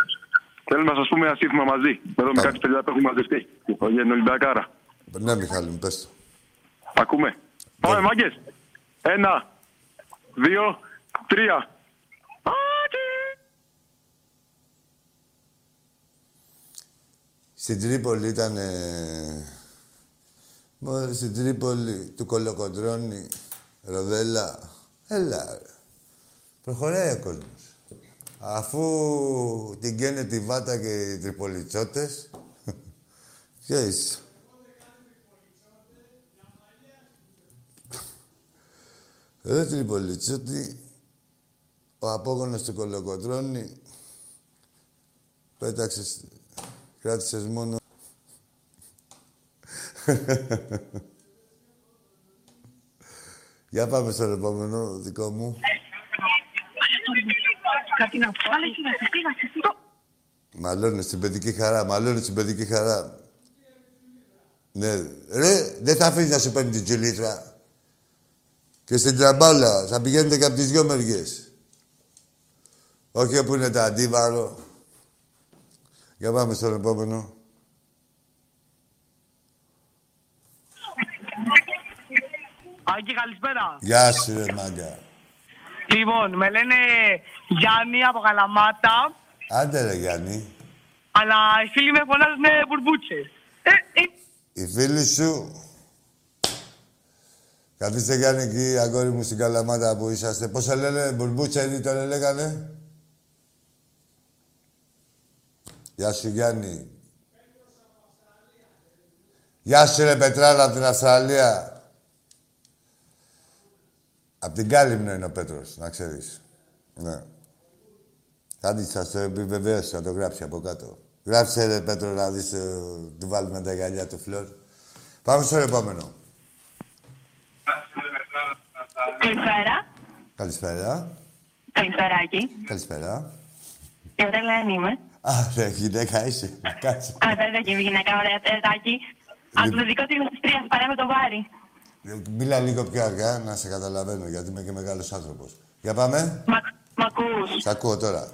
Θέλω να σας πούμε ένα σύνθημα μαζί. Εδώ με Πάμε. κάτι παιδιά που έχουν μαζευτεί. Για την Ολυμπιακάρα. Ναι, Μιχάλη μου, πες το. Ακούμε. Πάμε, μάγκες. Ένα, δύο, τρία. Στην Τρίπολη ήταν. Μόλι στην Τρίπολη του Κολοκοντρώνη, Ροδέλα. Έλα. ρε. Προχωράει ο κόσμος. Αφού την καίνε τη βάτα και οι τριπολιτσότες. Ποιος Ρε τριπολιτσότη, ο απόγονος του Κολοκοντρώνη πέταξε Κράτησες μόνο... Για πάμε στο επόμενο δικό μου. Κάτι να πω. Βάλε στη βασική, βασική. Μαλώνεις στην παιδική χαρά, μαλώνεις στην παιδική χαρά. Ναι, ρε, δεν θα αφήνεις να σου παίρνει την τζιλίτρα. Και στην τραμπάλα θα πηγαίνετε και από τις δυο μεριές. Όχι όπου είναι τα αντίβαρο. Για πάμε στον επόμενο. Άκη, καλησπέρα. Γεια σου, ρε μάγκα. Λοιπόν, με λένε Γιάννη από Καλαμάτα, Άντε ρε Γιάννη. αλλά οι φίλοι με φωνάζουν μπουρμπούτσες. Ε, ε, Οι φίλοι σου. Καθίστε Γιάννη εκεί, αγόρι μου, στην Καλαμάτα που είσαστε. Πώς σε λένε, Μπουρμπούτσα ήδη τον λέγανε; Γεια σου Γιάννη. Γεια σου ρε Πετράλα από την Αυστραλία. Απ' την Κάλυμνο είναι ο Πέτρος, να ξέρεις. Ναι. Κάτι σας το επιβεβαίωσε, θα το γράψει από κάτω. Γράψε ρε Πέτρο να δεις, ε, του βάλουμε τα γυαλιά του φλόρ. Πάμε στο επόμενο. Καλησπέρα. Καλησπέρα. Καλησπεράκι. Καλησπέρα. Η Ελένη είμαι. Α, ρε, γυναίκα είσαι. Κάτσε. Α, βέβαια και η γυναίκα, ωραία, τερτάκι. Από το δικό του στις τρία, παρέα με τον Βάρη. Ε, Μίλα λίγο πιο αργά, να σε καταλαβαίνω, γιατί είμαι και μεγάλος άνθρωπος. Για πάμε. Μα, μ' ακούς. Σ' ακούω τώρα.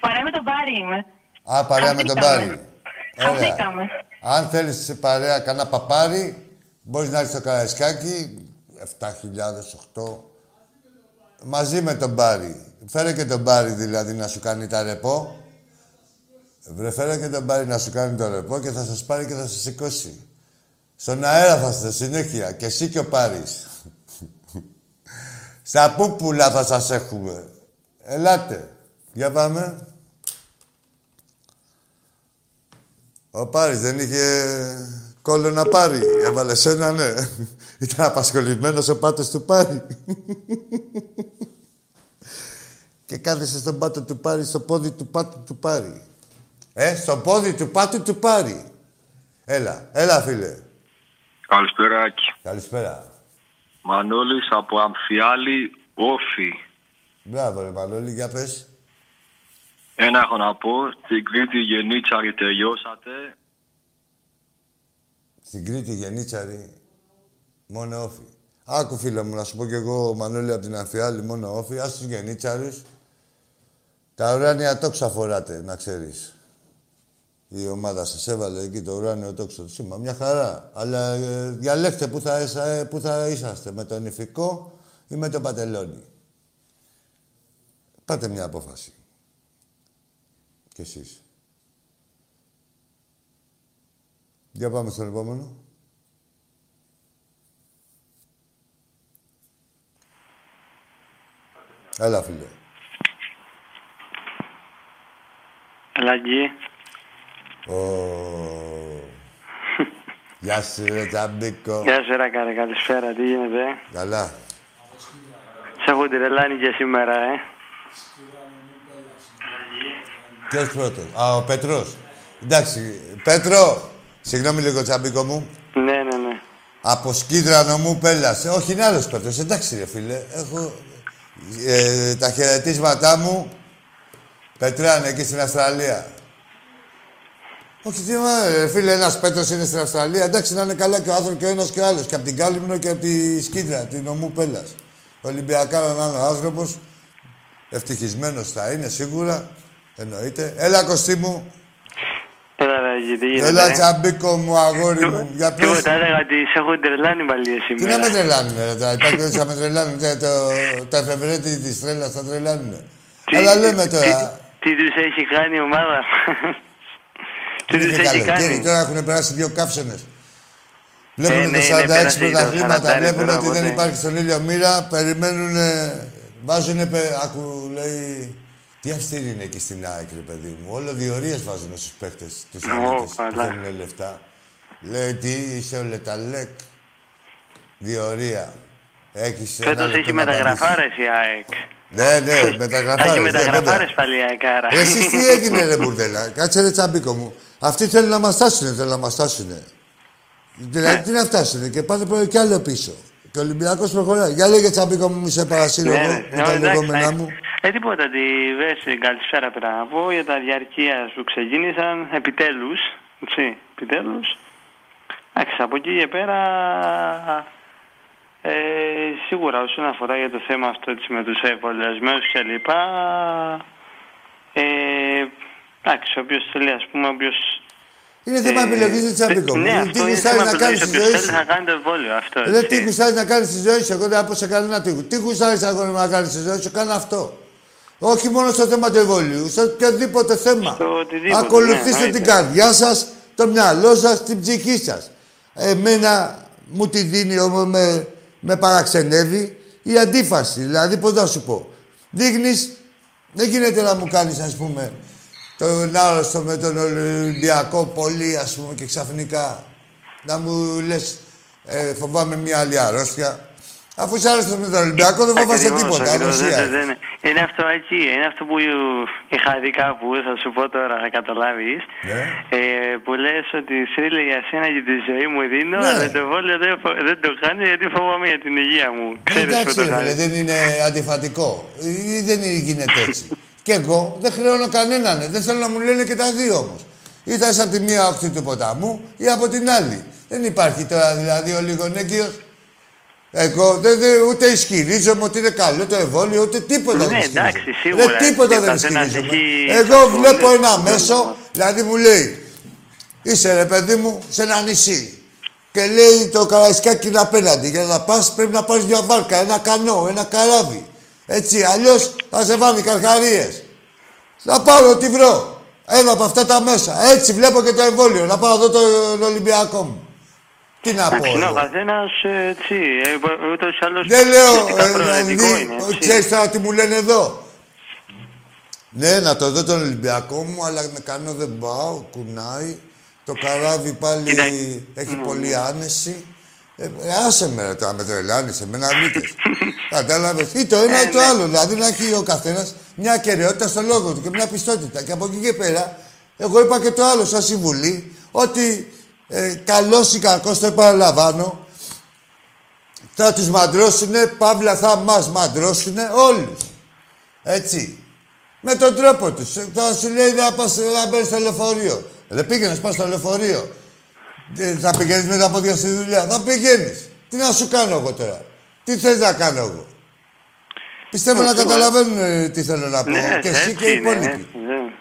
Παρέα με τον Βάρη είμαι. Α, παρέα με τον Χαθήκαμε. Πάρη. Ωραία. Χαθήκαμε. Αν θέλεις σε παρέα κανένα παπάρι, μπορείς να έρθεις στο Καραϊσκάκι, 7.000, 8. Μαζί με τον Μπάρι. Φέρε και τον Μπάρι δηλαδή να σου κάνει τα ρεπό. Βρε, φέρε και τον Μπάρι να σου κάνει το ρεπό και θα σας πάρει και θα σας σηκώσει. Στον αέρα θα είστε συνέχεια. Και εσύ και ο Πάρης. Στα πούπουλα θα σας έχουμε. Ελάτε. Για πάμε. Ο Πάρης δεν είχε κόλλο να πάρει. Έβαλε σένα, ναι. Ήταν απασχολημένος ο πάτος του Πάρη. και κάθεσε στον πάτο του Πάρη, στο πόδι του πάτου του Πάρη. Ε, στο πόδι του πάτου του Πάρη. Έλα, έλα φίλε. Καλησπέρα, Άκη. Καλησπέρα. Μανώλης από Αμφιάλη, Όφη. Μπράβο ρε Μανώλη, για πες. Ένα έχω να πω. Στην Κρήτη γεννήτσαρη τελειώσατε. Στην Κρήτη γεννήτσαρη, μόνο όφη. Άκου φίλε μου, να σου πω κι εγώ, Μανώλη, από την Αμφιάλη, μόνο όφη. Ας τους γεννήτσαρους. Τα ουράνια τόξα φοράτε, να ξέρεις. Η ομάδα σας έβαλε εκεί το ουράνιο τόξο του σήμα. Μια χαρά. Αλλά ε, διαλέξτε που θα, ίσα- ε, που θα είσαστε, με τον Ιφικό ή με τον Πατελόνι. Πάτε μια απόφαση. Κι εσείς. Για πάμε στον επόμενο. Έλα, φίλε. Έλα εκεί. Ω. Γεια σου, ρε Τσαμπίκο. Γεια σου, ρε καλέ, καλησπέρα, τι γίνεται. Καλά. Σε έχω τρελάνει και σήμερα, ε. Ποιος πρώτος; Α, ο Πέτρος. Εντάξει, Πέτρο. Συγγνώμη λίγο, Τσαμπίκο μου. Ναι, ναι, ναι. Από σκίδρανο μου πέλασε. Όχι, είναι άλλος Πέτρος. Εντάξει, ρε φίλε. Έχω ε, τα χαιρετίσματά μου. Πετράνε εκεί στην Αυστραλία. Όχι, τι μα, ρε φίλε, ένας Πέτρος είναι στην Αυστραλία. Εντάξει, να είναι καλά και ο άνθρωπος και ο ένας και ο άλλος. Και από την Κάλυμνο και από τη Σκίδρα, την ομού Πέλλας. Ολυμπιακά να είναι ο άνθρωπος. Ευτυχισμένος θα είναι σίγουρα. Εννοείται. Έλα, Κωστή μου. Έλα, ρε εκεί, τι γίνεται. Έλα, ε. τσαμπίκο μου, αγόρι μου. Για πες. Τίποτα, έλεγα ότι σε έχω τρελάνει πάλι εσύ Τι να με τρελάνουν, ρε, τώρα. Υπάρχει περίπτωση να με τρελάνουν. και Το, τα εφευρέτη της τρέλας θα τρελάνουν. Αλλά λέμε τώρα. Τι τους έχει κάνει η ομάδα; Τι τους Είναι έχει καλοκαίρι, κάνει; τώρα έχουν περάσει δύο καύσονες. Ναι, Βλέπουν ναι, το ναι, 46 πέρασε το πρωταθλήματα, 40, βλέπουν τώρα, ότι δεν οπότε. υπάρχει στον ήλιο μοίρα, περιμένουν, βάζουν, ακού, λέει, τι αυστηρή είναι εκεί στην ΑΕΚ, ρε παιδί μου. Όλο διορίες βάζουν στους παίχτες, τους Ω, ανώτες που καλά. θέλουν λεφτά. Λέει, τι είσαι ο Λεταλέκ, διορία. Έχεις ένα Φέτος λεπτό έχει να απαντήσεις. μεταγραφάρες η ΑΕΚ. Ναι, ναι, Έχει μεταγραφάρες. ναι, μεταγραφάρες βέβαια. πάλι η ΑΕΚ, άρα. Ρε, Εσείς τι έγινε ρε μπουρδέλα; Κάτσε ρε τσαμπίκο μου. Αυτοί θέλουν να μας στάσουνε, θέλουν να μας στάσουνε. Δηλαδή τι να φτάσουνε και πάνε πρώτα κι άλλο πίσω. Και ο Ολυμπιακός προχωράει. Για λέγε τσαμπίκο μου, μη σε παρασύρω Ναι, εγώ ναι, με ναι, τα εντάξει, λεγόμενά εντάξει. μου. Ε, τίποτα, τη βέση, καλησπέρα πέρα να πω για τα διαρκεία σου ξεκίνησαν επιτέλους, έτσι, επιτέλους. Εντάξει, από εκεί και πέρα, ε, σίγουρα όσον αφορά για το θέμα αυτό έτσι, με τους εμβολιασμένους και λοιπά, ε, εντάξει, όποιος θέλει, ας πούμε, όποιος... Είναι θέμα επιλογής ρε τσαμπίκο μου. Ναι, Τι αυτό είναι γουστάρεις θέμα να κάνεις επιλογής, στη όποιος ζωή θέλει σου; να κάνει το εμβόλιο, αυτό, Ρε, έτσι. τι γουστάρεις να κάνεις στη ζωή σου; Εγώ δεν θα πω σε κανένα τι. Τι γουστάρεις αγόρι μου να κάνεις στη ζωή σου, κάνε αυτό. Όχι μόνο στο θέμα του εμβολίου, σε οποιοδήποτε θέμα. οτιδήποτε, Ακολουθήστε ναι, την εννοείται. καρδιά σας, το μυαλό σας, την ψυχή σας. Εμένα μου τη δίνει, όμως με, με παραξενεύει η αντίφαση. Δηλαδή, πώς να σου πω. Δείχνεις, δεν γίνεται να μου κάνεις, ας πούμε, τον άρρωστο με τον Ολυμπιακό πολύ, ας πούμε, και ξαφνικά να μου λες, ε, φοβάμαι μια άλλη αρρώστια. Αφού είσαι άρρωστος με τον Ολυμπιακό, δεν φοβάσαι Ακριβώς, τίποτα. ακριβώς, Ανοσία. δεν- δεν- Είναι αυτό εκεί, είναι αυτό που είχα δει κάπου, θα σου πω τώρα, θα καταλάβεις. Ναι. Ε, που λες ότι θρύλε για σένα και τη ζωή μου δίνω, Ναι. αλλά το βόλιο δεν, φο- δεν το κάνει γιατί φοβάμαι για την υγεία μου. Ξέρεις που Εντάξει, το ρε, φίλε, κάνει. δεν είναι αντιφατικό. Ή δεν γίνεται έτσι. και εγώ δεν χρεώνω κανέναν. ε. Δεν θέλω να μου λένε και τα δύο όμως. Ή θα είσαι από τη μία όχθη του ποταμού ή από την άλλη. Δεν υπάρχει τώρα δηλαδή ο λιγονέκιος. Εγώ δεν, δεν, ούτε ισχυρίζομαι ότι είναι καλό το εμβόλιο, ούτε τίποτα Ναι, δεν ισχυρίζομαι. εντάξει, σίγουρα, Ρε, τίποτα έτσι, δεν ο καθένας ισχυρίζομαι. έχει Εγώ το βλέπω φωνή, ένα το μέσο, φωνή. δηλαδή μου λέει Είσαι ρε παιδί μου σε ένα νησί. Και λέει το Καραϊσκάκι είναι απέναντι. Για να πας πρέπει να πάρεις μια βάρκα, ένα κανό, ένα καράβι. Έτσι, αλλιώς θα σε βάλει καρχαρίες. Να πάρω ό,τι βρω. Ένα από αυτά τα μέσα. Έτσι βλέπω και το εμβόλιο. Να πάω εδώ τον Ολυμπιακό μου. Τι να πω. Εντάξει, ναι, ο εγώ. καθένας έτσι. ε, Ούτως ή άλλως. Δεν λέω, ε, προαιρετικό δηλαδή, είναι. έτσι. ξέρεις τώρα τι μου λένε εδώ; Ναι, να το δω τον Ολυμπιακό μου, αλλά με κάνω δεν πάω, κουνάει. Το καράβι πάλι έχει Ναι, πολύ άνεση. Ε, ε, άσε με ρε τώρα, με τρελάνεις, εμένα μήτες. Κατάλαβες. Ή το Ε, ένα ή το ναι. άλλο. Δηλαδή να έχει ο καθένας μια ακαιρεότητα στο λόγο του και μια πιστότητα. Και από εκεί και πέρα, εγώ είπα και το άλλο σαν συμβουλή, ότι ε, καλός ή κακός, το επαναλαμβάνω, θα τους μαντρώσουνε, παύλα θα μας μαντρώσουνε όλους. Έτσι. Με τον τρόπο τους. Ε, Θα σου λέει να πας να μπαίνεις στο λεωφορείο. Δεν πήγαινες, πας στο λεωφορείο. Ε, Θα πηγαίνεις με τα πόδια στη δουλειά. Θα πηγαίνεις. Τι να σου κάνω εγώ τώρα; Τι θες να κάνω εγώ; Πιστεύω να σίγουρα. καταλαβαίνουν ε, τι θέλω να πω. Ναι, και εσύ έτσι και οι είναι, υπόλοιποι. έτσι, ναι.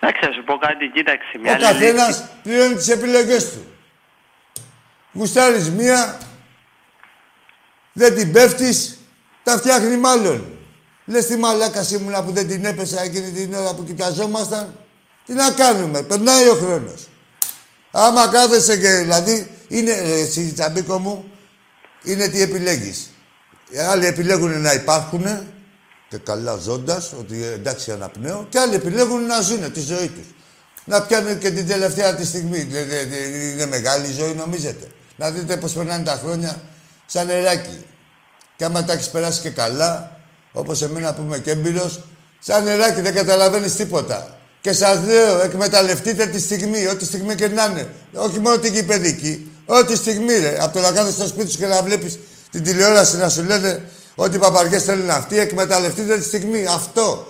Εντάξει, θα σου πω κάτι, κοίταξε. Μια Ο άλλη καθένας λύση- πληρώνει τις επιλογές του. Γουστάρεις μία, δεν την πέφτεις, τα φτιάχνει μάλλον. Λες τι μαλάκα ήμουνα που δεν την έπεσα εκείνη την ώρα που κοιταζόμασταν. Τι να κάνουμε, περνάει ο χρόνος. Άμα κάθεσαι και δηλαδή, είναι, ε, εσύ τσαμπίκο μου, είναι τι επιλέγεις. Οι άλλοι επιλέγουν να υπάρχουν και καλά ζώντας, ότι ε, εντάξει αναπνέω, και άλλοι επιλέγουν να ζουν τη ζωή τους. Να πιάνουν και την τελευταία τη στιγμή. Δεν- δεν- δεν- Είναι μεγάλη η ζωή, νομίζετε. Να δείτε πώς περνάνε τα χρόνια σαν νεράκι. Και άμα τα έχεις περάσει και καλά, όπως εμένα που είμαι και έμπειρο, σαν νεράκι δεν καταλαβαίνεις τίποτα. Και σας λέω, εκμεταλλευτείτε τη στιγμή, ό,τι στιγμή και να είναι. Όχι μόνο την κυπεδική, ό,τι στιγμή ρε. Από το να κάθεσαι στο σπίτι σου και να βλέπεις την τηλεόραση να σου λένε ότι οι παπαριές θέλουν αυτοί, εκμεταλλευτείτε τη στιγμή. Αυτό.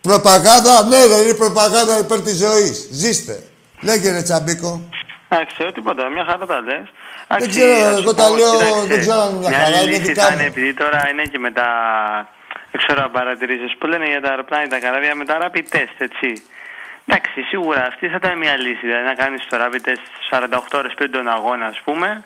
Προπαγάνδα, ναι, ρε, είναι προπαγάνδα υπέρ της ζωής. Ζήστε. Λέγε ρε Τσαμπίκο. Εντάξει, ό, τίποτα, μια χαρά τα λες. Δεν ξέρω, εγώ τα λέω, δεν ξέρω αν είναι μια Μια χαρά, άλλη είναι λύση δικά θα μου. είναι, επειδή τώρα είναι και με τα. Δεν ξέρω αν παρατηρήσεις που λένε για τα αεροπλάνα, τα καράβια με τα rapid test, έτσι. Εντάξει, σίγουρα αυτή θα ήταν μια λύση. Δηλαδή να κάνεις το rapid test 48 ώρες πριν τον αγώνα, ας πούμε,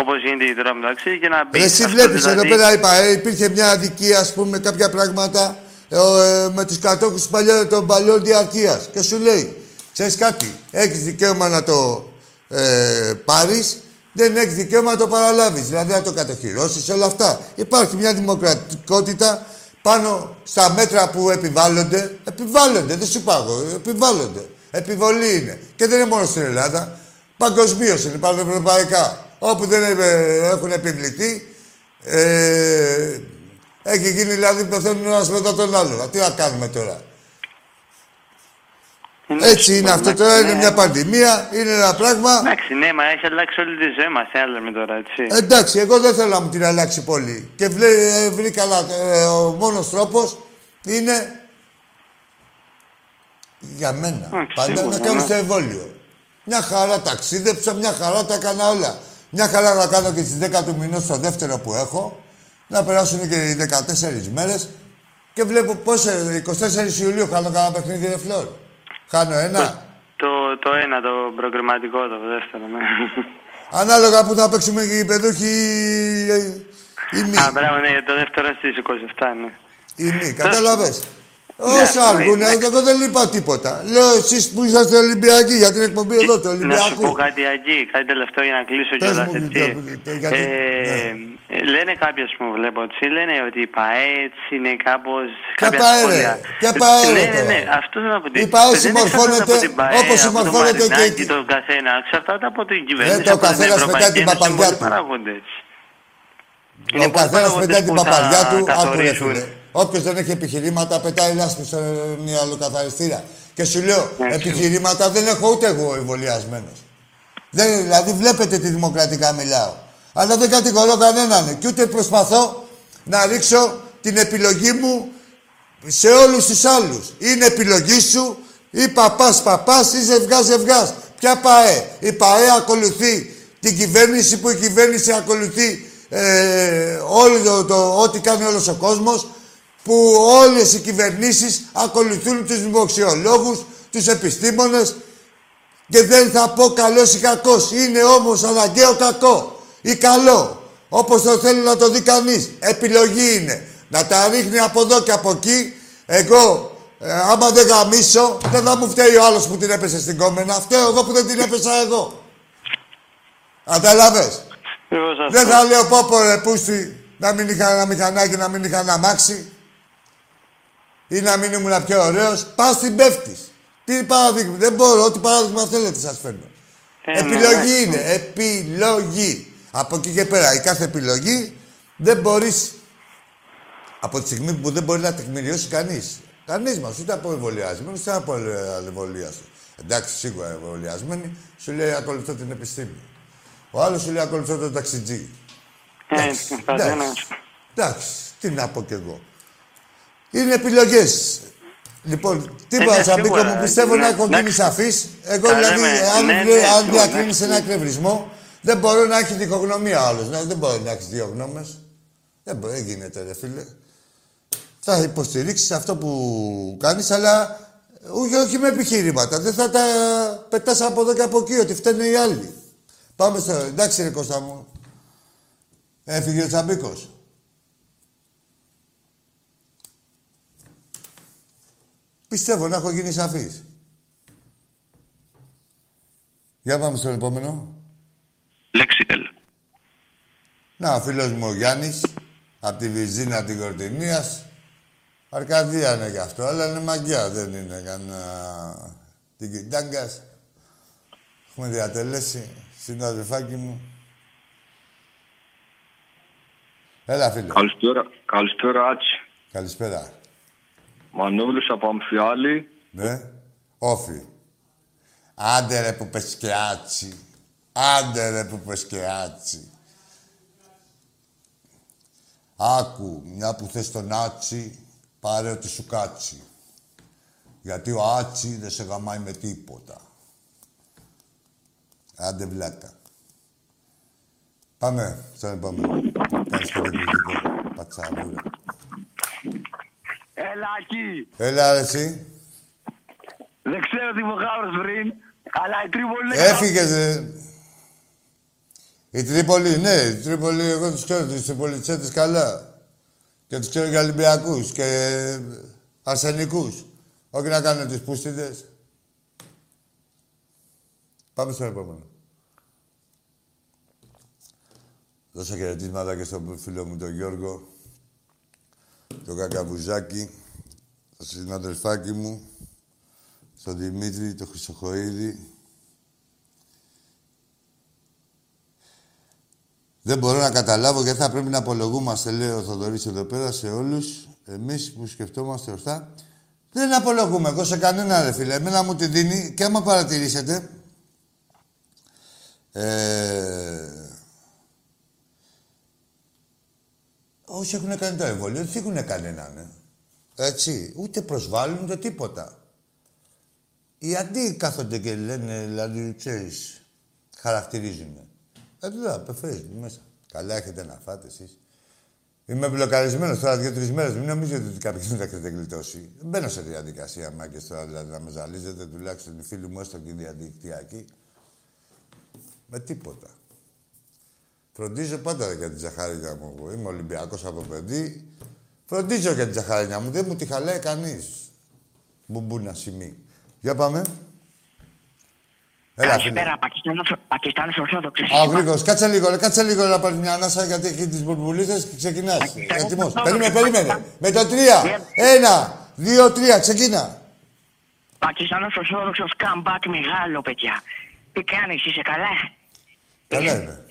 όπως γίνεται τώρα μεταξύ, και να μπει. Ρε, εσύ βλέπεις, εδώ πέρα είπα, ε, υπήρχε μια αδικία, ας πούμε, κάποια πράγματα ε, ε, με τους κατόχους του παλιό- των παλιών διαρκείας. Και σου λέει, ξέρεις κάτι, έχεις δικαίωμα να το ε, πάρεις, δεν έχεις δικαίωμα να το παραλάβεις. Δηλαδή να το κατοχυρώσεις, όλα αυτά. Υπάρχει μια δημοκρατικότητα πάνω στα μέτρα που επιβάλλονται. Επιβάλλονται, δεν σου πάω εγώ, επιβάλλονται. Επιβολή είναι. Και δεν είναι μόνο στην Ελλάδα. Παγκοσμίως είναι, πανευρωπαϊκά. Όπου δεν ε, έχουν επιβληθεί, ε, έχει γίνει δηλαδή πεθαίνουν ένας μετά τον άλλο. Τι να κάνουμε τώρα; Έτσι είναι αυτό τώρα, είναι μια πανδημία, είναι ένα πράγμα. Εντάξει, ναι, μα έχει αλλάξει όλη τη ζωή μας. Τι λέμε τώρα, έτσι. Εντάξει, εγώ δεν θέλω να μου την αλλάξει πολύ. Και βλέ, ε, βρήκα να- ε, ο μόνος τρόπος είναι για μένα. Πάντα σίγουρα, να κάνω ναι. το εμβόλιο. Μια χαρά ταξίδεψα, μια χαρά τα έκανα όλα. Μια χαρά να κάνω και στις 10 του μηνός το δεύτερο που έχω. Να περάσουν και οι 14 μέρες. Και βλέπω πώς, ε, 24 Ιουλίου χάνω κανένα παιχνίδι ρε φλόρ. Χάνω ένα. Το, το ένα, το προκριματικό, το δεύτερο, ναι. Ανάλογα που θα παίξουμε και οι παιδούχοι ε, ή μη. Α, μπράβο, ναι, το δεύτερο στις 27, ναι. Ή μη, κατάλαβες. Ναι, Όσο αργούν, εγώ δεν είπα τίποτα. Λέω εσείς που είσαστε Ολυμπιακοί για την εκπομπή εδώ, του Να σου Ολυμπιακού. πω κάτι εκεί, κάτι τελευταίο για να κλείσω Πες κιόλας, μου, έτσι. γιατί- γιατί- Ε, Λένε κάποιοι, ας πούμε, βλέπω, έτσι, λένε ότι η ΠαΕ έτσι είναι κάπως... Ποια κάποια ΠαΕ, ρε; σχόλια. Ποια ΠαΕ, ρε, Ναι, ναι, ναι, τώρα; αυτό θέλω να πω. Η ΠαΕ Δεν συμμορφώνεται εξαρτάται από την ΠαΕ, όπως από το συμμορφώνεται και Μαρινάκη, εκεί. τον καθένα, εξαρτάται από την Ε, κυβέρνηση, το από την καθένας Ευρωπαϊκή μετά την Ένωση, παπαριά πολλοί του. παράγοντες. Ο καθένας πετάει την παπαριά του, άκουρε καθορίσουν. φίλε. Όποιος δεν έχει επιχειρήματα, πετάει λάσπη στο μυαλοκαθαριστήρα. Και σου λέω, Ναι, επιχειρήματα δεν έχω ούτε εγώ εμβολιασμένος. Δηλαδή, βλέπετε τι δημοκρατικά μιλάω. Αλλά δεν κατηγορώ κανέναν και ούτε προσπαθώ να ρίξω την επιλογή μου σε όλους τους άλλους. Είναι επιλογή σου ή παπάς παπάς ή ζευγάς ζευγάς. Ποια ΠαΕ. Η ΠαΕ ακολουθεί την κυβέρνηση που η κυβέρνηση ακολουθεί ε, όλο το, το- ό,τι κάνει όλος ο κόσμος που όλες οι κυβερνήσεις ακολουθούν τους δημοξιολόγους, τους επιστήμονες Και δεν θα πω καλός ή κακός. Είναι όμως αναγκαίο κακό ή καλό. Όπως το θέλει να το δει κανείς. Επιλογή είναι. Να τα ρίχνει από εδώ και από εκεί. Εγώ, ε, άμα δεν γαμίσω, δεν θα μου φταίει ο άλλος που την έπεσε στην κόμενα. Φταίω εγώ που δεν την έπεσα εδώ. Καταλάβες. Δεν θα λέω πω πω ρε πούστη, να μην είχα ένα μηχανάκι, να μην είχα ένα αμάξι. Ή να μην ήμουν πιο ωραίος. Πας στην πέφτεις. Τι παράδειγμα. Δεν μπορώ, ό,τι παράδειγμα θέλετε σας φέρνω. Ε, επιλογή ναι, είναι. Επιλογή. Από εκεί και πέρα, η κάθε επιλογή δεν μπορείς... Από τη στιγμή που δεν μπορεί να τεκμηριώσει κανείς. Κανείς μας, ούτε από εμβολιασμένος, ούτε από εμβολιασμένος. Εντάξει, σίγουρα εμβολιασμένοι, σου λέει ακολουθώ την επιστήμη. Ο άλλος σου λέει ακολουθώ τον ταξιτζή. Ε, Εντάξει, καθένας. εντάξει. Εντάξει, τι να πω κι εγώ. Είναι επιλογές. Λοιπόν, τι Ε, είπα, ναι, Σαμπίκο σίγουρα, μου, πιστεύω ναι, να έχω γίνει εντάξει. σαφής. Εγώ Καλά, δηλαδή, ναι, αν, ναι, βλέ- ναι, αν σίγουρα, διακρίνεις ναι. ένα εκνευρισμό, δεν μπορώ να έχει διχογνωμία άλλος. Ναι, δεν μπορεί να έχεις δύο γνώμες. Δεν μπορεί, δεν γίνεται, ρε φίλε. Θα υποστηρίξεις αυτό που κάνεις, αλλά όχι, όχι με επιχειρήματα. Δεν θα τα πετάς από εδώ και από εκεί, ότι φταίνε οι άλλοι. Πάμε στο... Εντάξει, ρε Κώστα μου. Έφυγε ο Τσαμπίκος. Πιστεύω να έχω γίνει σαφής. Για πάμε στο επόμενο. Λέξιτελ. Να, ο φίλος μου ο Γιάννης, από τη Βυζίνα την Κορτινίας. Αρκαδία είναι κι αυτό, αλλά είναι μαγιά, δεν είναι κανένα... Την Κιντάγκας. Έχουμε διατελέσει, συναδελφάκι μου. Έλα, φίλε. Καλησπέρα, καλησπέρα Άτσι. Καλησπέρα. Μανώβιλος από Αμφιάλη. Ναι. Όφι. Άντε ρε που πες και άτσι. Άντε ρε που πες και άτσι. Άκου, μια που θες τον άτσι, πάρε ό,τι σου κάτσι. Γιατί ο άτσι δεν σε γαμάει με τίποτα. Άντε βλάκα. Πάμε στον επόμενο. Κάνεις και εκπληκτικό. Πατσαβούρα. Έλα εκεί. Έλα ρε εσύ. Δεν ξέρω τι μου χάουρες πριν, αλλά η Τρίπολη είναι Έφυγες, ρε. Η Τρίπολη, ναι, η Τρίπολη, εγώ τους ξέρω, τους Τριπολιτσέτες καλά. Και τους ξέρω για Ολυμπιακούς και αρσενικούς. Όχι να κάνουν τις πούστιδες. Πάμε στο επόμενο. Δώσα χαιρετίσματα και στον φίλο μου τον Γιώργο, τον Κακαβουζάκη, στον συναδελφάκι μου, στον Δημήτρη, τον Χρυσοχοίδη. Δεν μπορώ να καταλάβω γιατί θα πρέπει να απολογούμαστε, λέει ο Θοδωρής εδώ πέρα, σε όλους. Εμείς που σκεφτόμαστε ορθά. Δεν απολογούμε εγώ σε κανένα, ρε φίλε. Εμένα μου τη δίνει και άμα παρατηρήσετε, ε, όσοι έχουν κάνει το εμβόλιο, δεν έχουν κανέναν. ε. Έτσι. Ούτε προσβάλλουν ούτε τίποτα. Οι αντί κάθονται και λένε, δηλαδή, ξέρεις, χαρακτηρίζουν. Εδώ, απεφέρεις μέσα. Καλά έχετε να φάτε εσείς. Είμαι μπλοκαρισμένος τώρα δύο-τρεις μέρες. Μην νομίζετε ότι κάποιο δεν θα έχετε γλιτώσει. Δεν μπαίνω σε διαδικασία μάγκες τώρα δηλαδή να με ζαλίζετε τουλάχιστον οι φίλοι μου έστω και οι διαδικτυακοί. Με τίποτα. Φροντίζω πάντα για την ζαχαρίνια μου. Εγώ Είμαι Ολυμπιακός από παιδί. Φροντίζω για την ζαχαρίνια μου. Δεν μου τη χαλάει κανείς. Μπουμπούνα σημεί. Για πάμε. Έλα, φίλε. Καλησπέρα, Πακιστάνος, Πακιστάνος Ορθόδοξος. Α, γρήγορος. Κάτσε λίγο, ρε, κάτσε λίγο να πάρεις μια ανάσα γιατί έχει τις μπουρμπουλίθες και ξεκινάς. Έτοιμος. Περίμενε, περίμενε. Με το τρία. Ένα, δύο, τρία. Ξεκίνα. Πακιστάνος Ορθόδοξος comeback μεγάλο, παιδιά. Τι κάνεις, είσαι καλά; Καλά είμαι.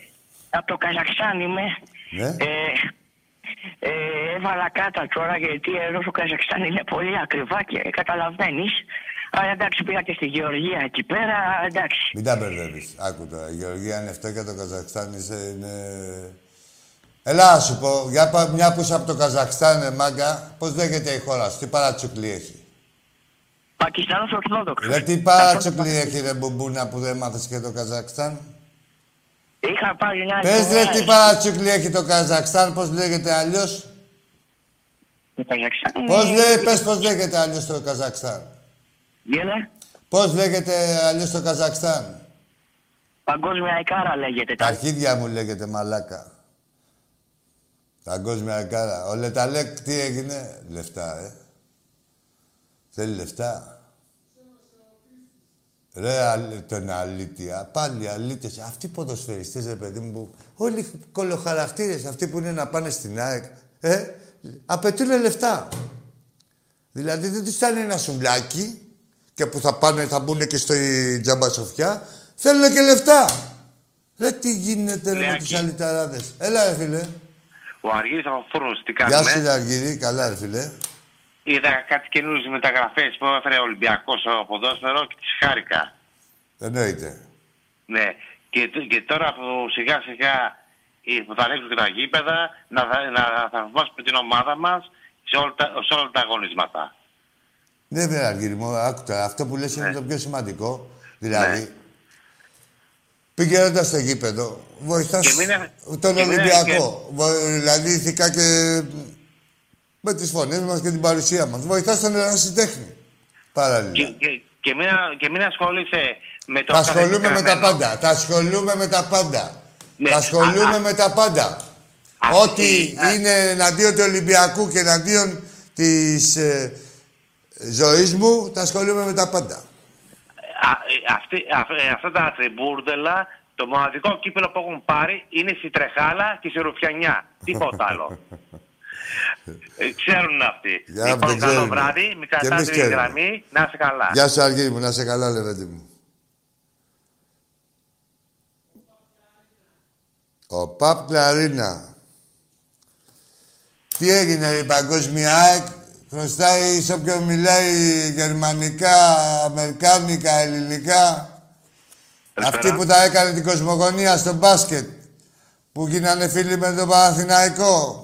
Από το Καζακστάν είμαι. Ναι. Ε, ε, έβαλα κάτω τώρα γιατί εδώ στο Καζακστάν είναι πολύ ακριβά και καταλαβαίνεις. Αλλά εντάξει, πήγα και στη Γεωργία εκεί πέρα, εντάξει. Μην τα μπερδεύεις. Άκου τώρα. Η Γεωργία είναι 7 και το Καζακστάν είσαι, είναι... Έλα, να σου πω, για πα- μια που είσαι από το Καζακστάν, ε, μάγκα, πώς λέγεται η χώρα σου, τι παρατσουκλή έχει; Πακιστάνος Ορθόδοξος. Ρε, τι παρατσουκλή έχει, ρε, μπουμπούνα, που δεν μάθες και το Καζακστάν; Είχα πάρει μια Πες, ρε, φορά τι παρατσουκλή έχει το Καζακστάν, πώς λέγεται αλλιώς; Το Καζακστάν; Πώς είναι- λέει, πες πώς λέγεται αλλιώς το Καζακστάν; Γέλα. Πώς λέγεται αλλιώς το Καζακστάν; Παγκόσμια Ικάρα λέγεται. Τα αρχίδια μου λέγεται μαλάκα. Παγκόσμια Ικάρα. Ο Λεταλέκ τι έγινε; Λεφτά, ε. Θέλει λεφτά. Ρε, αλ- τον αλήθεια. Πάλι αλήτες. Αυτοί οι ποδοσφαιριστές, ρε παιδί μου, που- όλοι οι κολοχαρακτήρες, αυτοί που είναι να πάνε στην ΑΕΚ, ε, απαιτούν λεφτά. Δηλαδή δεν τους φτάνει ένα σουβλάκι και που θα πάνε, θα μπουν και στο τζάμπα σοφιά, θέλουν και λεφτά. Ρε, τι γίνεται ρε, με Λεάκη. τους αλυταράδες. Έλα, ρε φίλε. Ο Αργύρης από Φούρνος, τι Γεια κάνουμε; σου, ρε Αργυρή. Καλά, ρε φίλε. Είδα κάτι καινούριες μεταγραφές που έφερε ο Ολυμπιακός στο ποδόσφαιρος και τις χάρηκα. Εννοείται. Ναι. Και, τ- και τώρα που σιγά σιγά ε, που θα ανοίξουν και τα γήπεδα να, θα- να θαυμάσουμε την ομάδα μας σε όλα τα, σε όλα τα αγωνίσματα. Ναι, βέβαια, Αργύρη μου, άκου τώρα. Αυτό που λες Ναι. είναι το πιο σημαντικό. Δηλαδή, πηγαίνοντας στο γήπεδο, βοηθάς Και μην- τον και μην- Ολυμπιακό. Βο- Δηλαδή, ηθικά και με τις φωνές μας και την παρουσία μας. Βοηθάς τον ερασιτέχνη. Παράλληλα. Και, και, και, μην, και μην ασχολείσαι με το Τα ασχολούμαι με τα κατεστραμμένο. πάντα. Τα ασχολούμαι με τα πάντα. Ναι. Τα ασχολούμαι Α, α. με τα πάντα. Ό,τι είναι εναντίον του Ολυμπιακού και εναντίον της ε, ζωής μου, τα ασχολούμαι με τα πάντα. Α, ε, αυτή, α, ε, αυτά τα τριμπούρδελα, το μοναδικό κύπελο που έχουν πάρει είναι στη Τρεχάλα και στη Ρουφιανιά. Τίποτα άλλο. Ε, ξέρουν αυτοί. Για λοιπόν, δεν καλό ξέρουνε. βράδυ, μην Και κρατάτε εμείς τη ξέρουμε. γραμμή, να είσαι καλά. Γεια σου Αργύρη μου, να σε καλά λεβέντη μου. Ο Παπ Κλαρίνα. Τι έγινε η παγκόσμια ΑΕΚ, χρωστάει σε όποιον μιλάει γερμανικά, αμερικάνικα, ελληνικά. Αυτή που τα έκανε την κοσμογονία στο μπάσκετ, που γίνανε φίλοι με τον Παναθηναϊκό.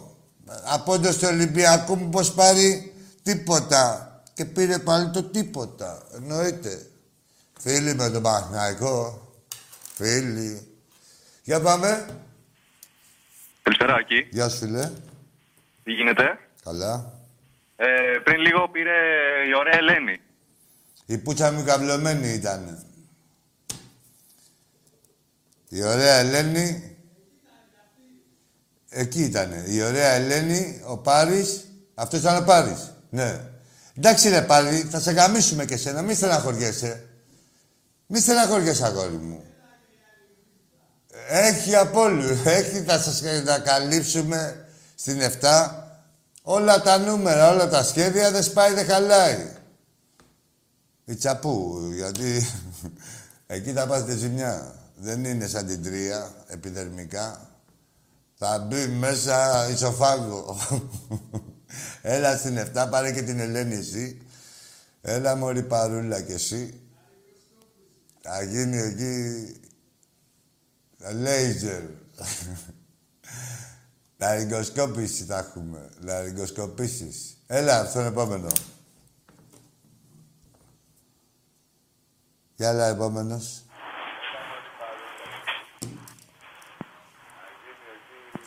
Απόντος του Ολυμπιακού μου πως πάρει τίποτα. Και πήρε πάλι το τίποτα. Εννοείται. Φίλοι με τον Παναθηναϊκό. Φίλοι. Για πάμε. Καλησπέρα, Άκη. Γεια σου φίλε. Τι γίνεται; Καλά. Ε, πριν λίγο πήρε η ωραία Ελένη. Η πουτσα μου καυλωμένη ήταν. Η ωραία Ελένη... Εκεί ήταν. Η ωραία Ελένη, ο Πάρης... Αυτός ήταν ο Πάρης. Ναι. Εντάξει ρε Πάρη, θα σε γαμίσουμε και σένα. Μη στεναχωριέσαι. Μη στεναχωριέσαι, αγόρι μου. Έχει από όλους. Έχει, θα σας να καλύψουμε στην 7. Όλα τα νούμερα, όλα τα σχέδια δεν σπάει, δεν χαλάει. Η τσαπού, γιατί εκεί θα πάτε ζημιά. Δεν είναι σαν την τρία, επιδερμικά. Θα μπει μέσα ισοφάγο. Έλα στην 7, πάρε και την Ελένη εσύ. Έλα μωρή παρούλα κι εσύ. Θα γίνει εκεί... Λέιζερ. Λαριγκοσκόπηση θα έχουμε. Λαριγκοσκοπήσεις. Έλα, στον επόμενο. Για άλλα, επόμενος.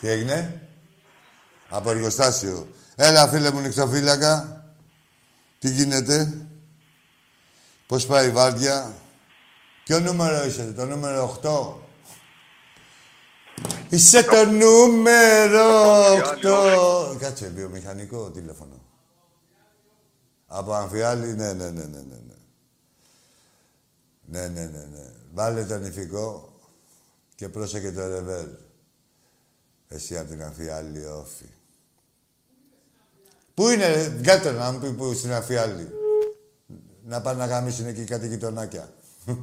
Τι έγινε; Από εργοστάσιο. Έλα, φίλε μου, νυχτοφύλακα. Τι γίνεται; Πώς πάει η βάρδια; Ποιο νούμερο είσαι, το νούμερο 8. Είσαι το νούμερο 8. Κάτσε, βιομηχανικό τηλέφωνο. Από Αμφιάλη, ναι, ναι, ναι, ναι, ναι. ναι. Ναι, ναι, ναι, ναι. Βάλε τον ηφικό και πρόσεχε το ρεβέρ. Εσύ από την Αμφιάλη, όφη. Πού είναι, ρε, βγάλτε να μου πει που στην Αμφιάλη. Να πάνε να γαμίσουν εκεί κάτι γειτονάκια.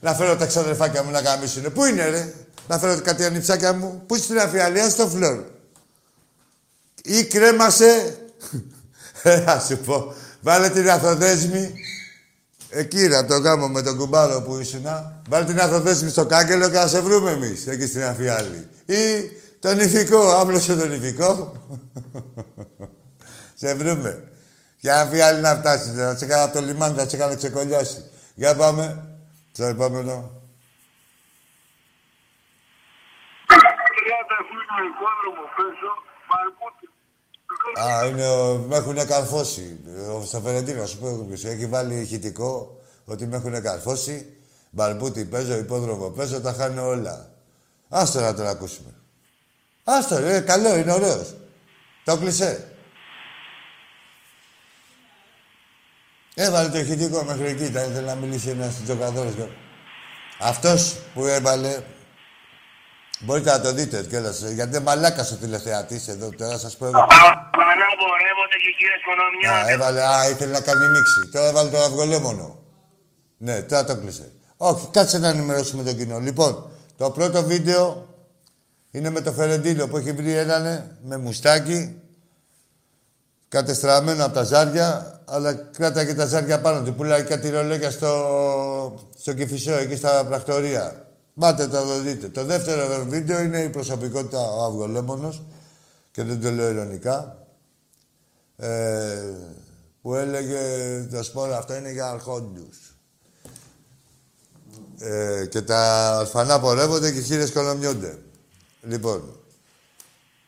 να φέρω τα ξαδερφάκια μου να γαμίσουν. Πού είναι, ρε; Να φέρω κάτι ανιψάκια μου. Πού στην Αμφιάλη, στο φλόρ. Ή κρέμασε. Ε, να σου πω. Βάλε την αθοδέσμη. Εκεί ρε, από το γάμο με τον κουμπάρο που ήσουν. Βάλε την αθοδέσμη στο κάγκελο και να σε βρούμε εμείς, εκεί στην Αφιάλη. Ή τον ηθικό, άπλωσε τον ηθικό. σε βρούμε. Για Αφιάλη να φτάσεις, να σε κάνω από το λιμάνι, θα σε κάνω ξεκολλιάσει. Για πάμε. Στο επόμενο. Α, είναι ο... με έχουν καρφώσει. Ο στο Φερεντίνο, σου πω εγώ ποιος. Έχει βάλει ηχητικό ότι με έχουν καρφώσει. Μπαρμπούτι παίζω, υπόδρομο παίζω, τα χάνω όλα. Άστο να τον ακούσουμε. Άστο, ρε, καλό, είναι ωραίος. Το κλεισέ. Έβαλε το ηχητικό μέχρι εκεί, ήταν ήθελε να μιλήσει ένας τζοκαδόρος. Αυτός που έβαλε, μπορείτε να το δείτε κιόλας, γιατί είναι μαλάκας ο τηλεθεατής εδώ, τώρα σας πω εγώ. Πανά πορεύονται και κύριε Κονομιά. Α, έβαλε, α, ήθελε να κάνει μίξη. Τώρα έβαλε τον αυγολέμονο. Ναι, τώρα το κλείσε. Όχι, κάτσε να ενημερώσουμε τον κοινό. Λοιπόν, το πρώτο βίντεο είναι με το Φερεντίνο που έχει βρει έναν με μουστάκι, κατεστραμμένο από τα ζάρια, αλλά κράτα και τα ζάρια πάνω του. Πουλάει κάτι ρολόγια στο, στο Κηφισό, εκεί στα πρακτορία. Πάτε το το δείτε. Το δεύτερο βίντεο είναι η προσωπικότητα ο Αυγολέμονος και δεν το λέω ειρωνικά. Ε, που έλεγε το σπόρο αυτό είναι για αρχόντους. Ε, και τα αλφανά πορεύονται και οι χείρες κολομιώνται. Λοιπόν,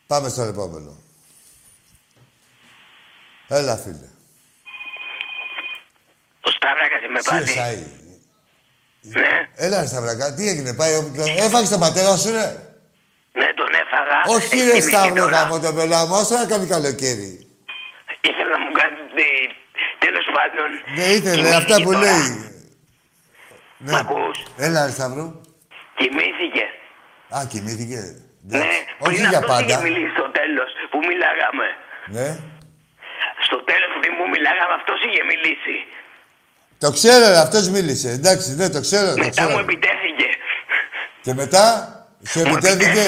πάμε στο επόμενο. Έλα, φίλε. Ο Σταυράκας είμαι πάλι. CSI. Ναι, Έλα, ρε Σταυρακα, τι έγινε, πάει... ο- Έφαγες τον πατέρα σου, ρε; ναι, τον έφαγα. Όχι, Έχει ρε κοιμηθεί Σταύρο, τώρα. γάμο το πελά μου, όσο να κάνει καλοκαίρι. Ήθελα να μου κάνει τέλος πάντων. Ναι, ήθελε, κοιμήθηκε αυτά που τώρα. λέει. Μ' Ναι. ακούς; Έλα, ρε Σταύρο. Κοιμήθηκε. Α, κοιμήθηκε. Ναι, Εντάξει. πριν Όχι για αυτός είχε πάντα. μιλήσει στο τέλος που μιλάγαμε. Ναι. Στο τέλος πριν που μιλάγαμε αυτός είχε μιλήσει. Το ξέρω, ρε, αυτός μίλησε. Εντάξει, ναι, το ξέρω, το Μετά ξέρω. μου επιτέθηκε. Και μετά, σου επιτέθηκε.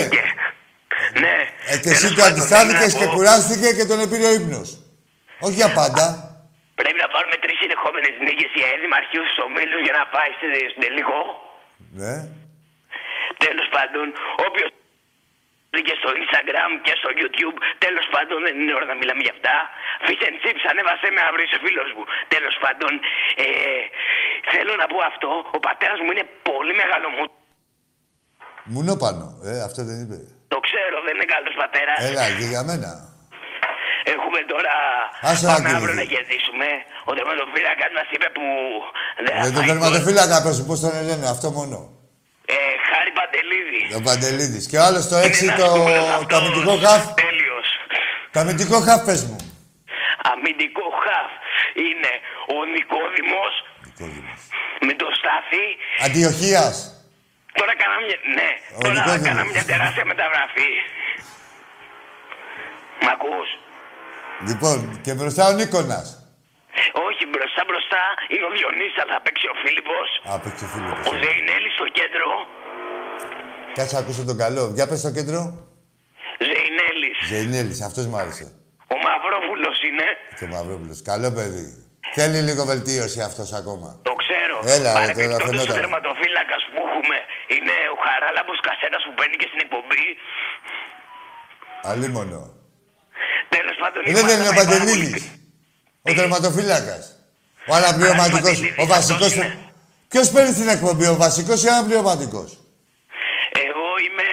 Ναι. Ε, και εσύ Τέλος το πάντων, αντιστάθηκες θέλω και να πω, κουράστηκε και τον επήρε ο ύπνος. Όχι για πάντα. Πρέπει να πάρουμε τρεις συνεχόμενες νίκες για έδημα αρχείους στους ομίλους για να πάει στη- στον τελικό. Ναι. Τέλος πάντων, όποιος και στο Instagram και στο YouTube, τέλος πάντων δεν είναι ώρα να μιλάμε για αυτά. Fish and chips ανέβασε με αύριο είσαι φίλος μου. Τέλος πάντων, ε, θέλω να πω αυτό, ο πατέρας μου είναι πολύ μεγάλο μου. Μουνό πάνω. Ε, αυτό δεν είπε. Το ξέρω, δεν είναι καλός πατέρας. Έλα, και για μένα. Έχουμε τώρα. Άσε να πάμε κοιμηθεί. αύριο να κερδίσουμε. Ο τερματοφύλακας μας είπε που. δεν θα Με τον φάει γκολ. τερματοφύλακα, πες μου, πώς τον λένε, αυτό μόνο. Ε, Χάρη Παντελίδη. Ο Παντελίδης. Και ο άλλος το 6, το, το αμυντικό χαφ. Τέλειος. Το αμυντικό χαφ, πες μου. Αμυντικό χαφ είναι ο Νικόδημος με το Στάθη. Αντιοχίας. Τώρα κάναμε μια... Ναι, Ο τώρα Νικόδημος. κάναμε μια τεράστια μεταγραφή. Μ' ακούς; Λοιπόν, και μπροστά ο Νίκονας. Όχι, μπροστά μπροστά είναι ο Διονύσης, αλλά θα παίξει ο Φίλιππος. Α, παίξει ο Φίλιππος. Ο Ζεϊνέλης στο κέντρο. Κάτσε να ακούσω τον καλό. Για πες στο κέντρο. Ζεϊνέλης. Ζεϊνέλης, αυτός μ' άρεσε. Ο Μαυρόπουλος είναι. Και ο Μαυρόπουλος. Καλό παιδί. Θέλει λίγο βελτίωση αυτός ακόμα. Το ξέρω. Έλα, ρε, τώρα Παρεπιπτόντως, ο φαινόταν. τερματοφύλακας που έχουμε είναι ο Χαράλαμπος Κασέρας που μπαίνει και στην εκπομπή. Αλίμονο. Τέλος πάντων, Είναι δεν είναι ο είμαστε πάρα πολύ Παντελίδης. Ο τερματοφύλακας. Ο αναπληρωματικός. Ο βασικός. Ποιος παίρνει την εκπομπή, ο βασικός ή ο αναπληρωματικός; Εγώ είμαι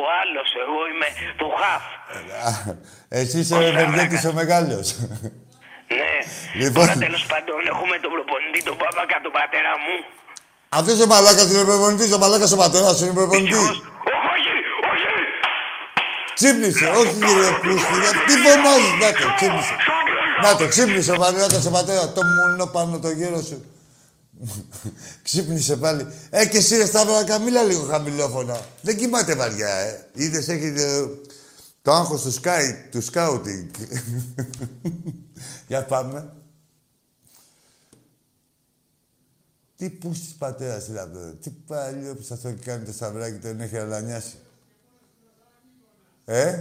ο άλλος, εγώ είμαι το χαφ. Α, Εσύ είσαι ο Ευεργέτης ο μεγάλος. Ναι. Λοιπόν. Τώρα τέλος πάντων έχουμε τον προπονητή, τον Παπακα, τον πατέρα μου. Αυτός ο μαλάκας είναι προπονητής, ο μαλάκας ο πατέρας σου είναι προπονητής. Όχι, όχι. Ξύπνησε, όχι κύριε Κρούστη, τι φωνάζεις, να το, ξύπνησε. Να το, ξύπνησε ο μαλάκας ο πατέρα, το μουνό πάνω το γέρο σου. ξύπνησε πάλι. Ε, και εσύ ρε Σταύρακα, μίλα λίγο χαμηλόφωνα. Δεν κοιμάται βαριά, ε. Είδες, έχει ε, το άγχος του σκάι, του σκάουτινγκ. Για πάμε. Τι πούστης πατέρας είναι αυτό. Τι παλιό που σας το έχει κάνει το σταυράκι, τον έχει αλανιάσει. Ε;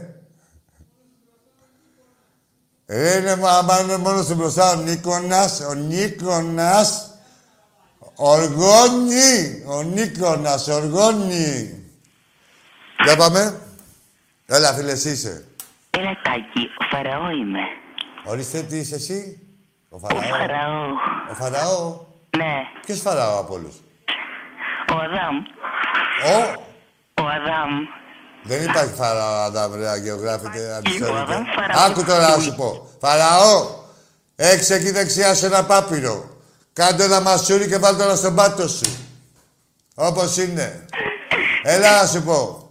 Ε, είναι, μα- άμα είναι μόνο στην μπροστά ο Νίκονας, ο Νίκονας, οργώνει, ο Νίκονας, οργώνει. Για πάμε. Έλα, φίλε, εσύ είσαι. Έλα, Τάκη, ο Φαραώ είμαι. Ορίστε, τι είσαι εσύ; Ο Ο Φαραώ. Φαραώ. Ο Φαραώ. Ναι, Ποιος Φαραώ από όλους; ο Αδάμ. Ο; Ο Αδάμ. Δεν υπάρχει φαραώ, Αδάμ, ρε, αγιογράφητε, αντιστρέφεται. Αδάμ, φαραώ. Άκου τώρα να σου πω. Φαραώ, έξω εκεί δεξιά σε ένα πάπυρο. Κάντε ένα μασούρι και βάλτε ένα στον πάτο σου. Όπως είναι. Έλα να σου πω.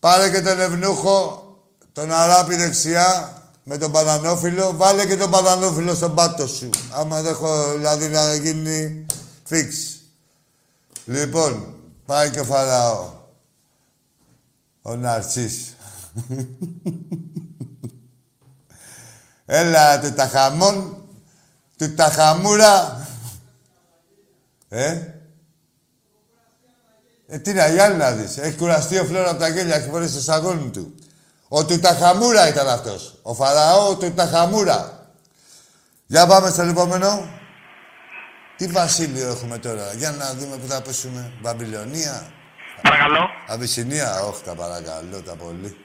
Πάρε και τον ευνούχο, τον αράπη δεξιά, με τον μπανανόφιλο. Βάλε και τον μπανανόφιλο στον πάτο σου. Άμα δεν έχω, δηλαδή, να γίνει φίξ. Λοιπόν, πάει και ο Φαραώ. Ο Ναρσής. Έλα, του ταχαμών, του ταχαμούρα. Ε, ε, τι να, για να δεις. Έχει κουραστεί ο Φλόρα από τα γέλια, έχει φορέσει το σαγόνι του. Ο Τουταχαμούρα ήταν αυτός. Ο Φαραώ ο Τουταχαμούρα. Για πάμε στο επόμενο. Τι βασίλειο έχουμε τώρα. Για να δούμε που θα πέσουμε. Βαμπυλωνία. Παρακαλώ. Αβυσσινία. Όχι, τα παρακαλώ, τα πολύ.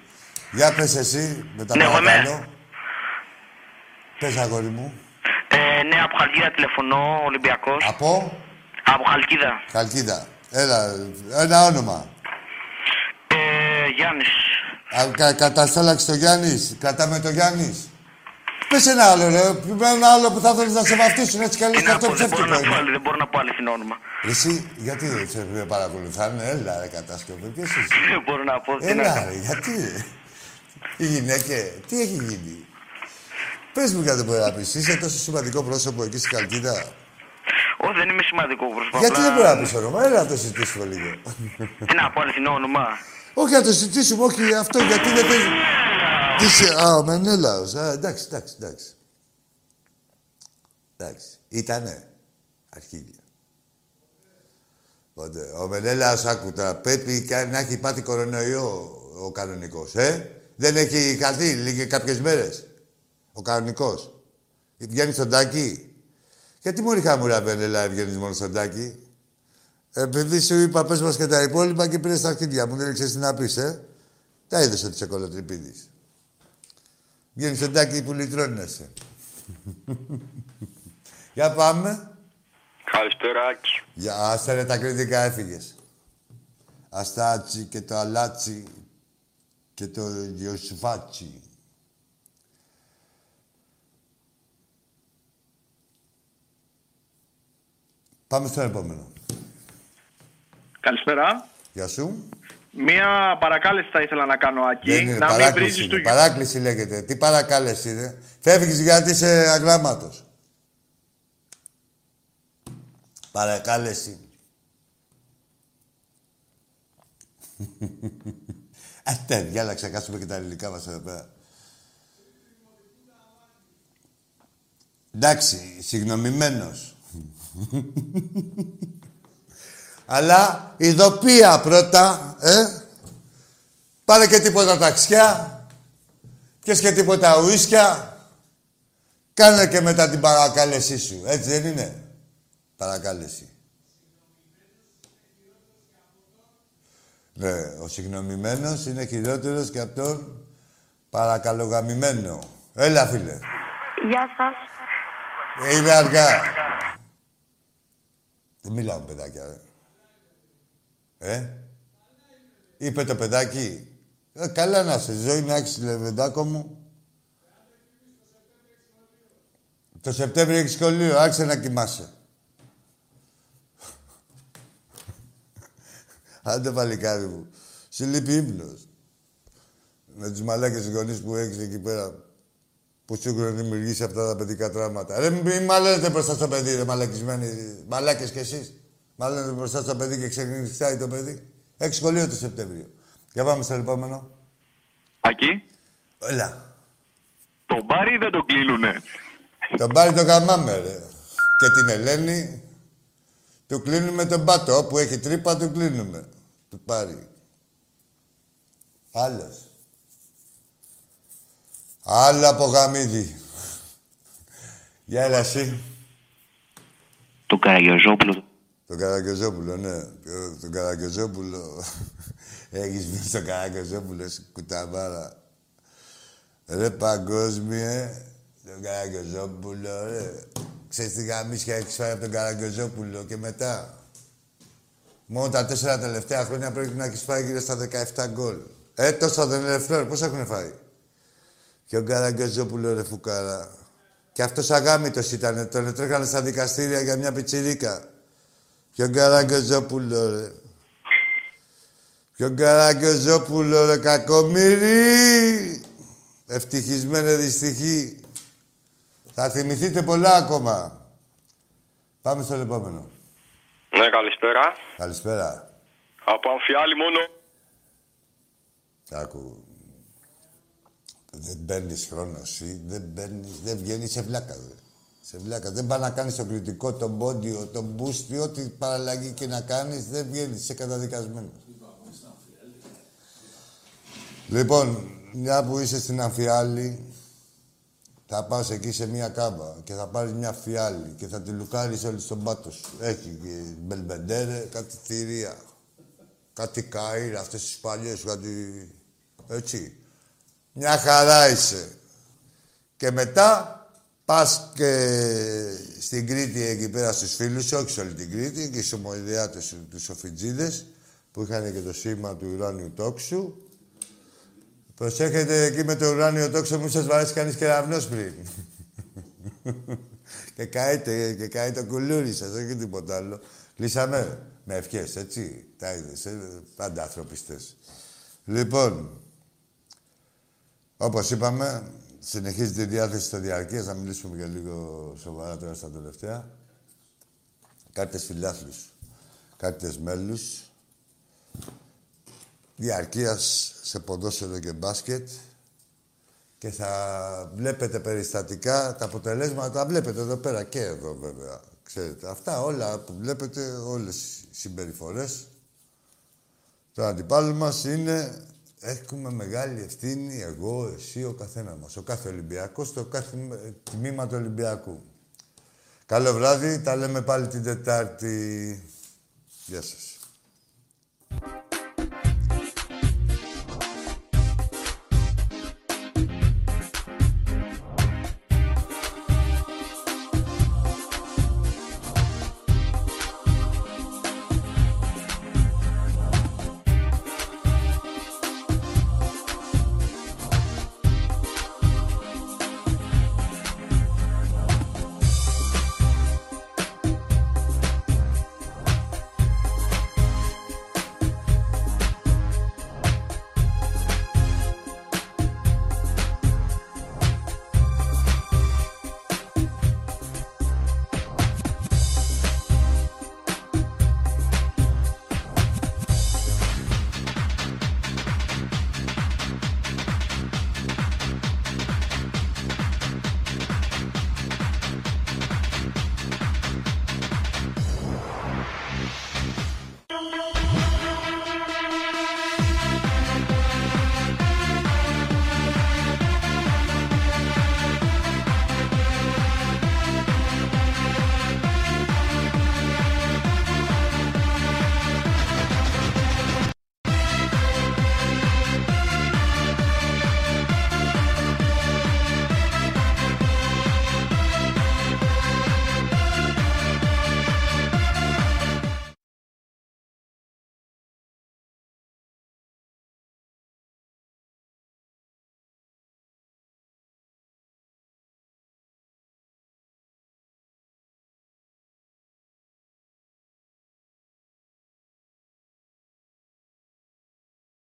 Για πες εσύ, με τα Ναι, εγώ είμαι. παρακαλώ. Πες, αγόρι μου. Ε, ναι, από Χαλκίδα τηλεφωνώ, Ολυμπιακός. Από; Από Χαλκίδα. Χαλκίδα. Έλα, ένα όνομα. Ε, Γιάννης. Α, κα, καταστάλαξε το Γιάννης. Κρατάμε το Γιάννης. Πες ένα άλλο, ρε. Με ένα άλλο που θα θέλεις να σε βαφτίσουν έτσι κι αλλιώς Τι και να αυτό πω, δεν μπορώ ψεύτικο να πω, είναι. άλλη- δεν μπορώ να πω αληθινό όνομα. Εσύ, γιατί δεν σε παρακολουθάνε, έλα ρε κατάσκοπε, ποιος είσαι. Δεν μπορώ να πω. τι να Έλα κάνω. ρε, γιατί; Ρε. Οι γυναίκες, τι έχει γίνει; Πες μου γιατί μπορεί να πεις, είσαι τόσο σημαντικό πρόσωπο εκεί στην Καλκίδα; Όχι, δεν είμαι σημαντικό πρόσωπο. Γιατί απλά- δεν μπορεί να πεις όνομα, έλα να το συζητήσουμε λίγο. Τι να πω, αληθινό όνομα. όχι να το συζητήσουμε, όχι αυτό, γιατί δεν θέλει. Τι είσαι, α, ο Μενέλαος, α, εντάξει, εντάξει, εντάξει. Εντάξει, ήτανε αρχίδια. Οπότε, ο Μενέλαος, άκου τώρα, πρέπει κα- να έχει πάθει κορονοϊό ο κανονικός, ε; Δεν έχει χαθεί λίγε κάποιες μέρες. Ο κανονικός. Βγαίνει στον τάκι. Γιατί μόλι χαμουρά Μενέλα βγαίνεις μόνο στον τάκι. Επειδή σου είπα πες μας και τα υπόλοιπα και πήρες τα αρχίδια μου, δεν ξέρεις τι να πεις, ε; Τα είδες ότι είσαι κολοτρυπίδης. Βγαίνεις στον τάκι που λυτρώνεσαι. Για πάμε. Καλησπέρα, Άκης. Για άστα ρε τα κριτικά έφυγες. Αστάτσι και το αλάτσι και το γιοσουφάτσι. Πάμε στο επόμενο. Καλησπέρα. Γεια σου. Μία παρακάλεση θα ήθελα να κάνω, Άκη. Δεν είναι, να μην παράκληση βρίζεις είναι. του Παράκληση λέγεται. Τι παρακάλεση είναι; Φεύγεις γιατί είσαι αγράμματος. Παρακάλεση. Ατέ, διάλα, ξεχάσουμε και τα ελληνικά μας εδώ πέρα. Εντάξει, συγγνωμημένος. Αλλά ειδοποία πρώτα, ε. Πάρε και τίποτα ταξιά. Πιες και τίποτα ουίσκια. Κάνε και μετά την παρακάλεσή σου. Έτσι δεν είναι; Παρακάλεση. Ναι, ο συγγνωμημένος είναι χειρότερος και από τον παρακαλογαμημένο. Έλα, φίλε. Γεια σας. Ε, Είναι αργά. Δεν μιλάω με παιδάκια, ρε. Ε; Είπε το παιδάκι. Ε, καλά να σε ζωή να έχεις λεβεντάκο μου. Το Σεπτέμβριο έχεις σχολείο, άρχισε να κοιμάσαι. Άντε παλικάρι μου. Σου λείπει ύπνος. Με τους μαλάκες γονείς που έχεις εκεί πέρα που σου έχουν δημιουργήσει αυτά τα παιδικά τραύματα. Ρε μην μαλαίνετε μπροστά στο παιδί, ρε μαλακισμένοι. Μαλάκες κι εσείς. Μαλαίνετε μπροστά στο παιδί και ξενυχτάει το παιδί. Έχει σχολείο το Σεπτέμβριο. Για πάμε στο επόμενο. Ακή, Έλα. τον μπάρι δεν τον κλείνουνε. Τον πάρει το καμάμε, ρε. Και την Ελένη του κλείνουμε τον πάτο. Όπου έχει τρύπα του κλείνουμε. Του πάρει. Άλλος. Άλλο από γαμίδι. Γεια έλα εσύ. Τον Καραγιοζόπουλο. Τον Καραγκεζόπουλο, ναι. Ποιο- Τον Καραγκεζόπουλο. Έχεις βγει στον Καραγκεζόπουλο, σε κουταβάρα. Ρε παγκόσμιε, τον Καραγκεζόπουλο, ρε. Ξέρεις τι γαμίσια έχεις φάει από τον Καραγκεζόπουλο και μετά; Μόνο τα τέσσερα τελευταία χρόνια πρέπει να έχεις φάει γύρω στα 17 γκολ. Ε, τόσο δεν είναι φλόρ. Πώς έχουν φάει; Και ο Καραγκεζόπουλο ρε φουκάρα. Και αυτός αγάμητος ήταν. Τον τρέχανε στα δικαστήρια για μια πιτσιρίκα. Και ο Καραγκεζόπουλο ρε. Και ο Καραγκεζόπουλο ρε κακομύρι. Ευτυχισμένε δυστυχή. Θα θυμηθείτε πολλά ακόμα. Πάμε στο επόμενο. Ναι, καλησπέρα. Καλησπέρα. Από αμφιάλη μόνο. Άκου. Δεν παίρνει χρόνος εσύ, δεν παίρνει, δεν βγαίνεις σε βλάκα. Δε. Σε βλάκα. Δεν πάει να κάνεις το κριτικό, τον πόντιο, τον μπούστι, ό,τι παραλλαγή και να κάνεις, δεν βγαίνεις, είσαι καταδικασμένος. Λοιπόν, μια που είσαι στην αμφιάλη, θα πας εκεί σε μια κάμπα και θα πάρεις μια φιάλη και θα τη λουκάρεις όλη στον πάτο σου. Έχει και μπελμπεντέρε, κάτι θηρία, κάτι καΐρ, αυτές τις παλιές, κάτι... Έτσι. Μια χαρά είσαι. Και μετά πας και στην Κρήτη εκεί πέρα στους φίλους σου, όχι σε όλη την Κρήτη, και στους ομοειδεάτες τους Σοφιτζίδες, που είχαν και το σήμα του ουράνιου τόξου. Προσέχετε εκεί με το ουράνιο τόξο, μου σας βαρέσει κανείς κεραυνός πριν. και καείτε, και καεί το κουλούρι σας, όχι τίποτα άλλο. Λύσαμε με ευχές, έτσι. Τα είδες, ε, πάντα ανθρωπιστές. Λοιπόν, όπως είπαμε, συνεχίζει τη διάθεση στο διαρκείας, να μιλήσουμε και λίγο σοβαρά τώρα στα τελευταία. Κάρτες φιλάθλους, κάρτες μέλους, διαρκείας σε ποδόσφαιρο και μπάσκετ. Και θα βλέπετε περιστατικά τα αποτελέσματα, τα βλέπετε εδώ πέρα και εδώ βέβαια. Ξέρετε, αυτά όλα που βλέπετε, όλες οι συμπεριφορές. Το αντιπάλου μας είναι έχουμε μεγάλη ευθύνη εγώ, εσύ, ο καθένας μας. Ο κάθε Ολυμπιακός, το κάθε τμήμα του Ολυμπιακού. Καλό βράδυ, τα λέμε πάλι την Τετάρτη. Γεια σας.